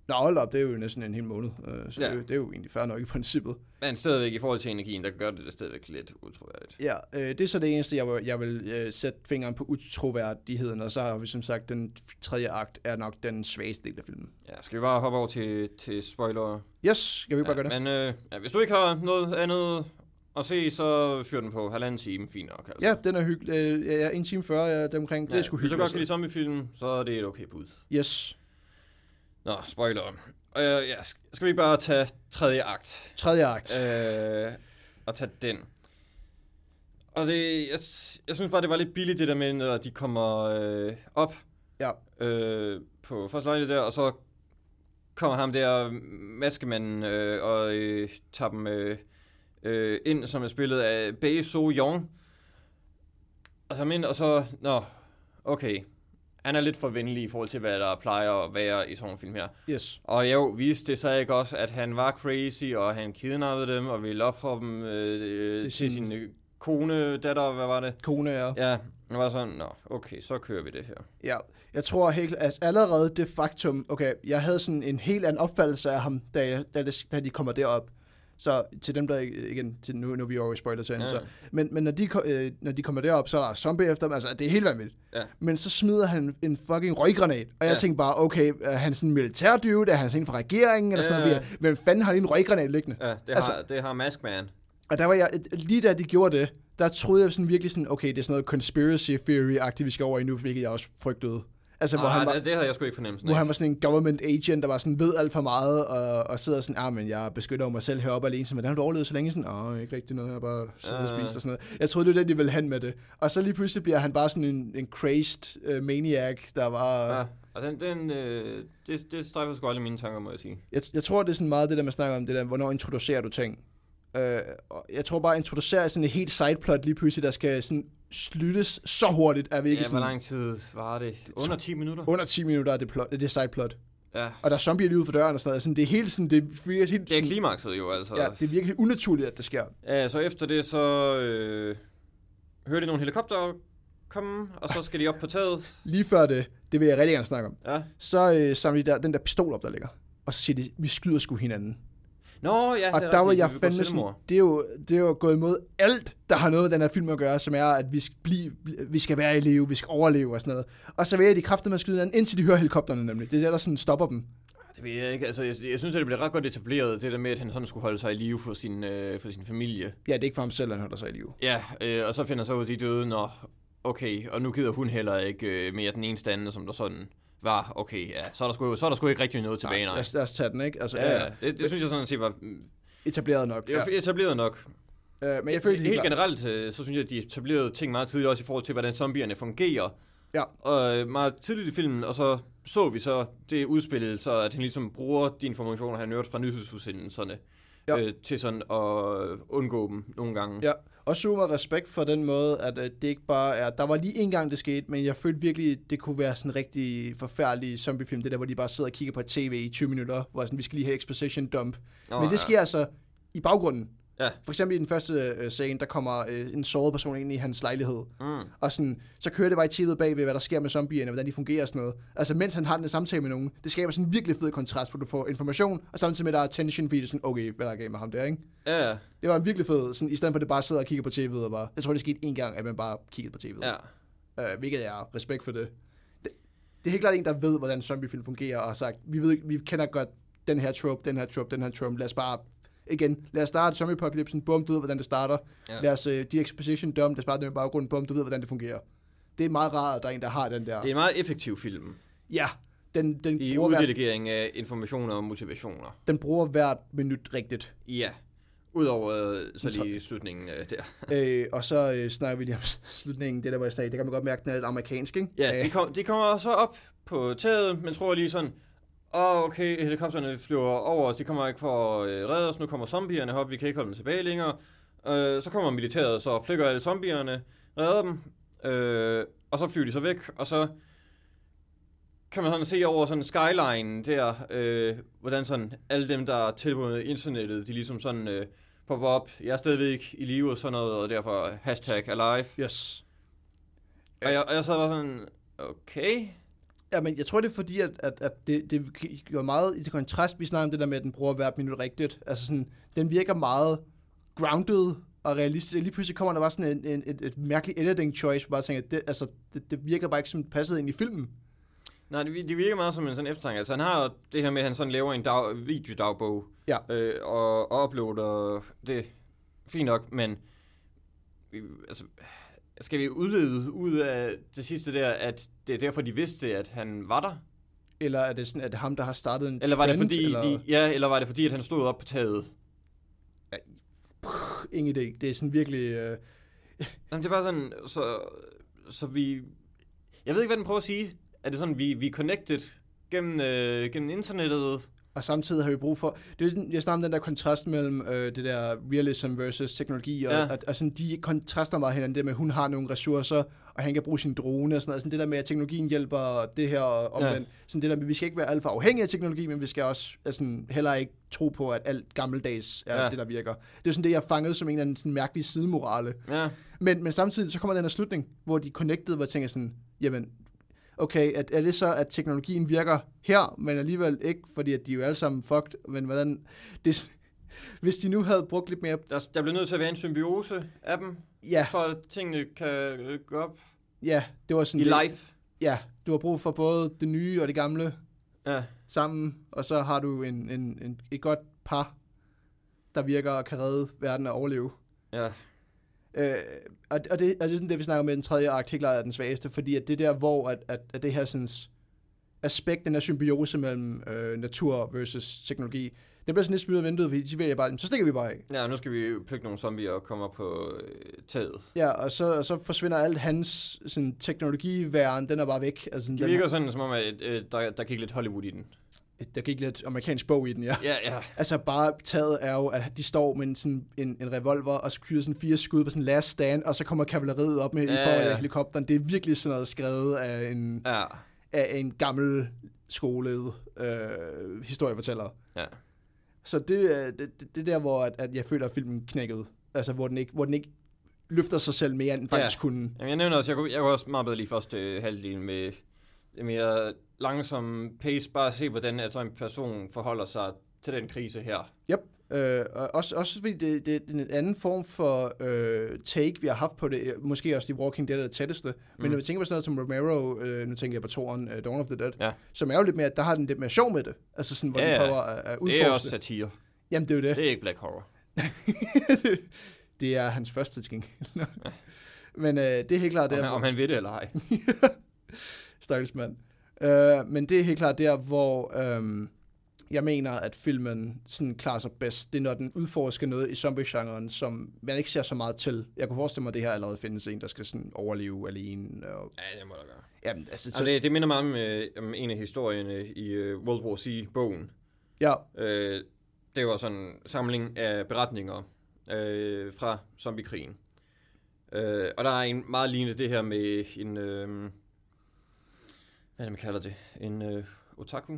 Nå, hold op, det er jo næsten en hel måned, øh, så Ja. ja. det, er jo- det er jo egentlig fair nok i princippet. Men stadigvæk i forhold til energien, der gør det det stadigvæk lidt utroværdigt. Ja, øh, det er så det eneste, jeg vil, jeg vil øh, sætte fingeren på utroværdigheden, og så har vi som sagt, den tredje akt er nok den svageste del af filmen. Ja, skal vi bare hoppe over til, til spoiler? Yes, skal vi ikke bare gøre det? Men øh, ja, hvis du ikke har noget andet at se, så fyr den på halvanden time, fint nok. Altså. Ja, den er hyggelig. Øh, ja, en time 40 ja, det omkring. Det er sgu Hvis du hyggeligt. godt kan lide zombiefilm, så er det et okay bud. Yes. Nå, spoiler. Øh, ja, sk- skal vi bare tage tredje akt? Tredje akt. Øh, og tage den. Og det, jeg, jeg synes bare, det var lidt billigt, det der med, når de kommer øh, op Ja. øh, på første lejlighed der, og så kommer ham der, maskemanden, øh, og øh, tager dem øh, øh, ind, som er spillet af Bae So Young. Og så ind, og så, nå, okay, han er lidt for venlig i forhold til, hvad der plejer at være i sådan nogle film her. Yes. Og jo, viste det så ikke også, at han var crazy, og han kidnappede dem, og ville ofre dem øh, til, Til til sin- sin øh, kone, datter, hvad var det? Kone er. Ja, det var sådan, nå, okay, så kører vi det her. Ja, jeg tror helt, altså allerede det faktum, okay, jeg havde sådan en helt anden opfattelse af ham, da, jeg, da, det, da de kommer derop. Så til dem, der igen, til nu, nu er vi over i spoiler ja. Så. Men, men når, de, øh, når de kommer derop, så er der zombie efter dem, altså det er helt vanvittigt. Ja. Men så smider han en fucking røggranat, og jeg Ja. tænkte bare, okay, er han sådan en militærdyve, er han sådan en fra regeringen, eller sådan Ja. noget, fordi, hvem fanden har lige en røggranat liggende? Ja, det, Altså- har, det har Maskman. Og der var jeg, lige da de gjorde det, der troede jeg sådan virkelig sådan, okay, det er sådan noget conspiracy theory-agtigt, vi skal over i nu, hvilket jeg også frygtede. Altså, hvor, Ah, han var, det, det havde jeg sgu ikke fornemmelsen hvor af. han var sådan en government agent, der var sådan, ved alt for meget, og, og sidder sådan, ah, men jeg beskytter mig selv heroppe alene, så, men har du overlevet så længe? Sådan, åh, ikke rigtig noget, jeg bare siddet og Ja. spist og sådan noget. Jeg troede, det var det, de ville hen med det. Og så lige pludselig bliver han bare sådan en, en crazed uh, maniac, der var... Ja, og den, den, øh, det, det strejfer sgu aldrig mine tanker, må jeg sige. Jeg, jeg tror, det er sådan meget det der, man snakker om, det der, hvornår introducerer du ting. Øh, og jeg tror bare, at introducere sådan et helt sideplot lige pludselig, der skal sådan sluttes så hurtigt, er vi ikke Ja, hvor sådan... lang tid var det? Under 10 minutter? Under 10 minutter er det, plot, det er sideplot. Ja. Og der er zombier lige ude for døren og sådan noget. Altså, det er helt sådan, det virker helt Det er sådan, klimakset jo, altså. ja, det er virkelig unaturligt, at det sker. Ja, så efter det, så øh, hører de nogle helikopter komme, og så skal de op på taget. Lige før det, det vil jeg rigtig gerne snakke om, Ja. så øh, samler de der, den der pistol op, der ligger. Og så siger de, vi skyder sgu hinanden. Nå, ja, og det er der var jeg fandme sådan, det er, jo, det er jo gået imod alt, der har noget med den her film at gøre, som er, at vi skal, blive, vi skal være i live, vi skal overleve og sådan noget. Og så vælger de kraftigt med at skyde hinanden, indtil de hører helikopterne nemlig. Det er der sådan stopper dem. Det ved jeg ikke. Altså, jeg, jeg synes, at det blev ret godt etableret, det der med, at han sådan skulle holde sig i live for sin, øh, for sin familie. Ja, det er ikke for ham selv, han holder sig i live. Ja, øh, og så finder så ud, at de døde, når okay, og nu gider hun heller ikke øh, mere den eneste anden, som der sådan var, okay, ja, så er der sgu, så er der sgu ikke rigtig noget tilbage, nej. Lad os, lad os tage den, ikke? Altså, Ja, ja, det, det synes jeg sådan set var etableret nok. det var Ja. etableret nok. Øh, men jeg føler, Helt generelt, øh, så synes jeg, at de etablerede ting meget tidligt, også i forhold til, hvordan zombierne fungerer. Ja. Og øh, meget tidligt i filmen, og så så vi så det udspil, så at han ligesom bruger de informationer, han hørte fra nyhedsudsendelserne, Ja. øh, til sådan at undgå dem nogle gange. Ja, og super respekt for den måde, at øh, det ikke bare er... Der var lige en gang, det skete, men jeg følte virkelig, det kunne være sådan en rigtig forfærdelig zombiefilm. Det der, hvor de bare sidder og kigger på tv i 20 minutter, hvor sådan, vi skal lige have exposition dump. Nå, men det sker altså i baggrunden. Ja. For eksempel i den første øh, scene, der kommer øh, en såret person ind i hans lejlighed. Mm. Og sådan, så kører det bare i tv'et bagved, hvad der sker med zombierne, hvordan de fungerer og sådan noget. Altså, mens han har den samtale med nogen, det skaber sådan en virkelig fed kontrast, hvor du får information, og samtidig med, der er tension, fordi det er sådan, okay, hvad der er galt med ham der, ikke? Ja, ja. Det var en virkelig fed, sådan, i stedet for at det bare sidder og kigger på tv'et og bare... Jeg tror, det skete en gang, at man bare kiggede på tv'et. ja. Øh, hvilket er respekt for det. det. Det er helt klart en, der ved, hvordan zombiefilm fungerer, og har sagt, vi, ved, vi kender godt den her trope, den her trope, den her trope. Lad os bare... Igen, lad os starte zombie apocalypsen, bum, du ved, hvordan det starter. Ja. Ja. Lad os uh, de exposition dump, lad os bare den i baggrunden, bum, du ved, hvordan det fungerer. Det er meget rart, at der er en, der har den der... Det er en meget effektiv film Ja, den, den, i bruger hvert, uddelegering af informationer og motivationer. den bruger hvert minut rigtigt. Ja. Udover øh, så lige slutningen øh, der. Øh, og så øh, snakker vi lige om slutningen, det der var i dag. Det kan man godt mærke, den er lidt amerikansk, ikke? Ja, Øh, de, kom, de kommer så op på taget, men tror lige sådan, åh, oh, okay, helikopterne flyver over os, de kommer ikke for at øh, redde os, nu kommer zombierne op, vi kan ikke holde dem tilbage længere. Øh, så kommer militæret, så plukker alle zombierne, redder dem, øh, og så flyver de så væk, og så kan man sådan se over sådan skyline der, øh, hvordan sådan alle dem, der er tilbundet internettet, de ligesom sådan øh, popper op. Jeg er stadigvæk i live og sådan noget, og derfor hashtag alive. Yes. Og jeg, og jeg sad bare sådan, okay. Ja, men jeg tror, det er fordi, at, at, at det, det gjorde meget i kontrast. Vi snakker om det der med, at den bruger hvert minut rigtigt. Altså sådan, den virker meget grounded og realistisk. Lige pludselig kommer der bare sådan en, en, et, et mærkeligt editing choice, hvor jeg bare tænker, at det, altså, det, det virker bare ikke som passet ind i filmen. Nej, det, det virker meget som en sådan eftertanke. Altså, han har det her med, at han sådan laver en dag, videodagbog Ja. øh, og, og uploader det. Fint nok, men altså, skal vi udlede ud af det sidste der, at det er derfor, de vidste, at han var der? Eller er det sådan, at det er ham, der har startet en Eller var det trend, fordi, eller... de, ja, eller var det fordi, at han stod op på taget? Ingen idé. Det er sådan virkelig... Øh... Jamen, det var sådan, så, så vi... Jeg ved ikke, hvad den prøver at sige. Er det sådan, vi, vi er connected gennem, øh, gennem internettet? Og samtidig har vi brug for... Det er sådan, jeg snakker om den der kontrast mellem øh, det der realism versus teknologi, og, Ja. at, og sådan, de kontraster meget hinanden. Det med, at hun har nogle ressourcer, og han kan bruge sin drone og sådan noget. Sådan det der med, at teknologien hjælper det her og omvendt. Ja. Sådan det der med, at vi skal ikke være alt for afhængige af teknologi, men vi skal også altså, heller ikke tro på, at alt gammeldags er ja. det, der virker. Det er sådan det, jeg fangede som en eller anden sådan mærkelig sidemorale. Ja, Men, men samtidig så kommer den her slutning, hvor de connected, hvor jeg tænker sådan, jamen, okay, at, er det så, at teknologien virker her, men alligevel ikke, fordi at de er jo alle sammen fucked, men hvordan, det, hvis de nu havde brugt lidt mere, der, der bliver nødt til at være en symbiose af dem, ja, for at tingene kan øh, gå op ja, det var sådan, i lidt- live. ja, du har brug for både det nye og det gamle Ja, sammen, og så har du en, en, en, et godt par, der virker og kan redde verden og overleve. ja. Øh, og, og, det, og det er sådan det, vi snakker med den tredje akt, helt klart er den svageste, fordi at det der, hvor at, at, at det her sådan, aspekt, den her symbiose mellem øh, natur versus teknologi, det bliver sådan lidt ud af vinduet, fordi de vælger bare, så stikker vi bare af. Ja, nu skal vi plukke nogle zombier og komme op på øh, taget. Ja, og så, og så forsvinder alt hans sådan, teknologiværen, den er bare væk. Altså, Det virker sådan, som om, at øh, der, der gik lidt Hollywood i den. Der gik lidt amerikansk bog i den, ja. Ja, ja. Altså bare taget er jo, at de står med en, sådan, en, en revolver og skyder sådan fire skud på sådan en last stand, og så kommer kavaleriet op med Ja, i forhold ja. helikopteren. Det er virkelig sådan noget skrevet af en, Ja, af en gammel skolet øh, historiefortæller. ja. Så det, er- det, det, det er der, hvor at, at jeg føler, at filmen knækkede. Altså, hvor den ikke, hvor den ikke løfter sig selv mere, end den Ja. faktisk kunne. Jamen, jeg nævner også, jeg kunne, jeg kunne også meget bedre lide første øh, halvdel med mere langsom pace. Bare se, hvordan altså, en person forholder sig til den krise her. Yep. Øh, og også, også fordi det, det, er en anden form for øh, take, vi har haft på det. Måske også The Walking Dead er det tætteste. Men Mm. når vi tænker på sådan noget som Romero, øh, nu tænker jeg på toren, øh, Dawn of the Dead, Ja. som er jo lidt mere, der har den lidt mere sjov med det. Altså sådan, hvor Ja, den prøver at, at Det er udforske også satire. Jamen, det er jo det. Det er ikke black horror. det er hans første ting. Men øh, det er helt klart Om, der, han, om han ved det eller ej. Stakkels mand. Øh, men det er helt klart der, hvor øhm, jeg mener, at filmen sådan klarer sig bedst. Det er, når den udforsker noget i zombie-genren, som man ikke ser så meget til. Jeg kunne forestille mig, at det her allerede findes en, der skal sådan overleve alene. Og, Ja, det må der gøre. jamen, altså, så, Altså, det, det minder meget om, øh, om en af historierne i øh, World War C-bogen. ja, Øh, det var sådan en samling af beretninger øh, fra zombiekrigen. Øh, og der er en meget lignende det her med en... Øh, hvad man kalder det? En øh, otaku?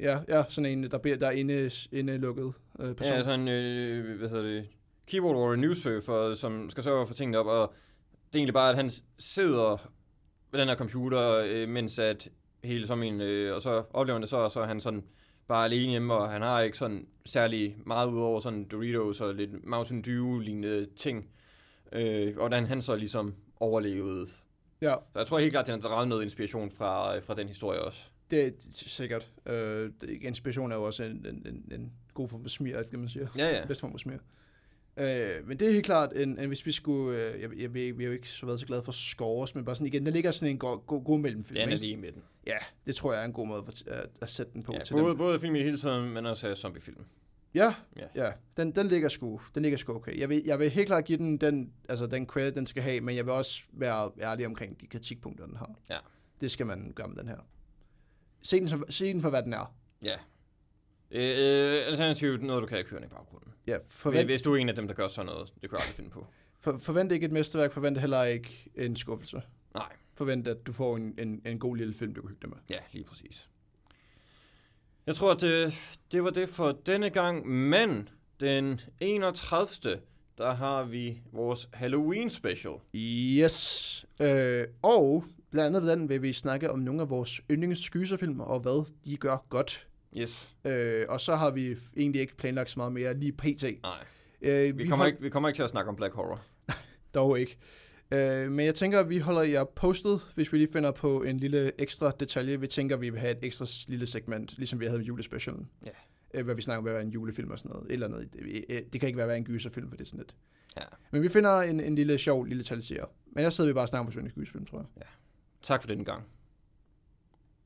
ja, ja, sådan en, der, beder, der er inde, inde lukket øh, person. Ja, sådan øh, hvad hedder det? Keyboard warrior newsurfer, som skal sørge for tingene op, og det er egentlig bare, at han sidder ved den her computer, øh, mens at hele zombien, øh, og så oplever han det så, og så er han sådan bare alene hjemme, og han har ikke sådan særlig meget ud over sådan Doritos og lidt Mountain Dew-lignende ting. Øh, og hvordan han så ligesom overlevede. Ja, Så jeg tror helt klart, at han har noget inspiration fra, fra den historie også. det er sikkert. Øh, inspiration er jo også en, en, en, en god form for smir, kan man sige. Ja, ja. bedste form for smir. Øh, men det er helt klart, en, en, hvis vi skulle, øh, jeg, jeg, jeg, jeg har jo ikke så været så glad for scores, men bare sådan igen, der ligger sådan en god, god, god mellemfilm. Den er lige med den. Ja, det tror jeg er en god måde at, at, at sætte den på Ja, til både, dem. både film i hele tiden, men også zombiefilm. Ja, Ja. ja, den, den ligger sgu, den ligger sgu okay. Jeg vil, jeg vil helt klart give den den, altså den credit, den skal have, men jeg vil også være ærlig omkring de kritikpunkter, den har. Ja. Det skal man gøre med den her. Se den, som, se den for, hvad den er. Ja. Øh, øh, alternativt noget, du kan køre i baggrunden. Ja, Forvent. forvent, Hvis du er en af dem, der gør sådan noget, det kan jeg aldrig finde på. for, forvent ikke et mesterværk, forvent heller ikke en skuffelse. Nej. forvente, at du får en, en, en god lille film, du kan hygge dig med. Ja, lige præcis. Jeg tror, at det, det var det for denne gang, men den 31. der har vi vores Halloween special. Yes. Øh, og blandt andet den vil vi snakke om nogle af vores yndlingsskyserfilm, og hvad de gør godt. Yes. Øh, og så har vi egentlig ikke planlagt så meget mere lige pt. Nej, Øh, vi kommer, ikke, vi kommer ikke til at snakke om Black Horror. Dog ikke. Øh, men jeg tænker, at vi holder jer postet, hvis vi lige finder på en lille ekstra detalje. Vi tænker, at vi vil have et ekstra lille segment, ligesom vi havde med julespecialen. Ja. Øh, hvor vi snakker om, hvad er en julefilm og sådan noget. Et Eller andet. Det, øh, kan ikke være, være en gyserfilm, for det er sådan lidt. Ja. Men vi finder en, en lille sjov lille detalje. Men jeg sidder vi bare og snakker om vores gyserfilm, tror jeg. Tak for denne gang.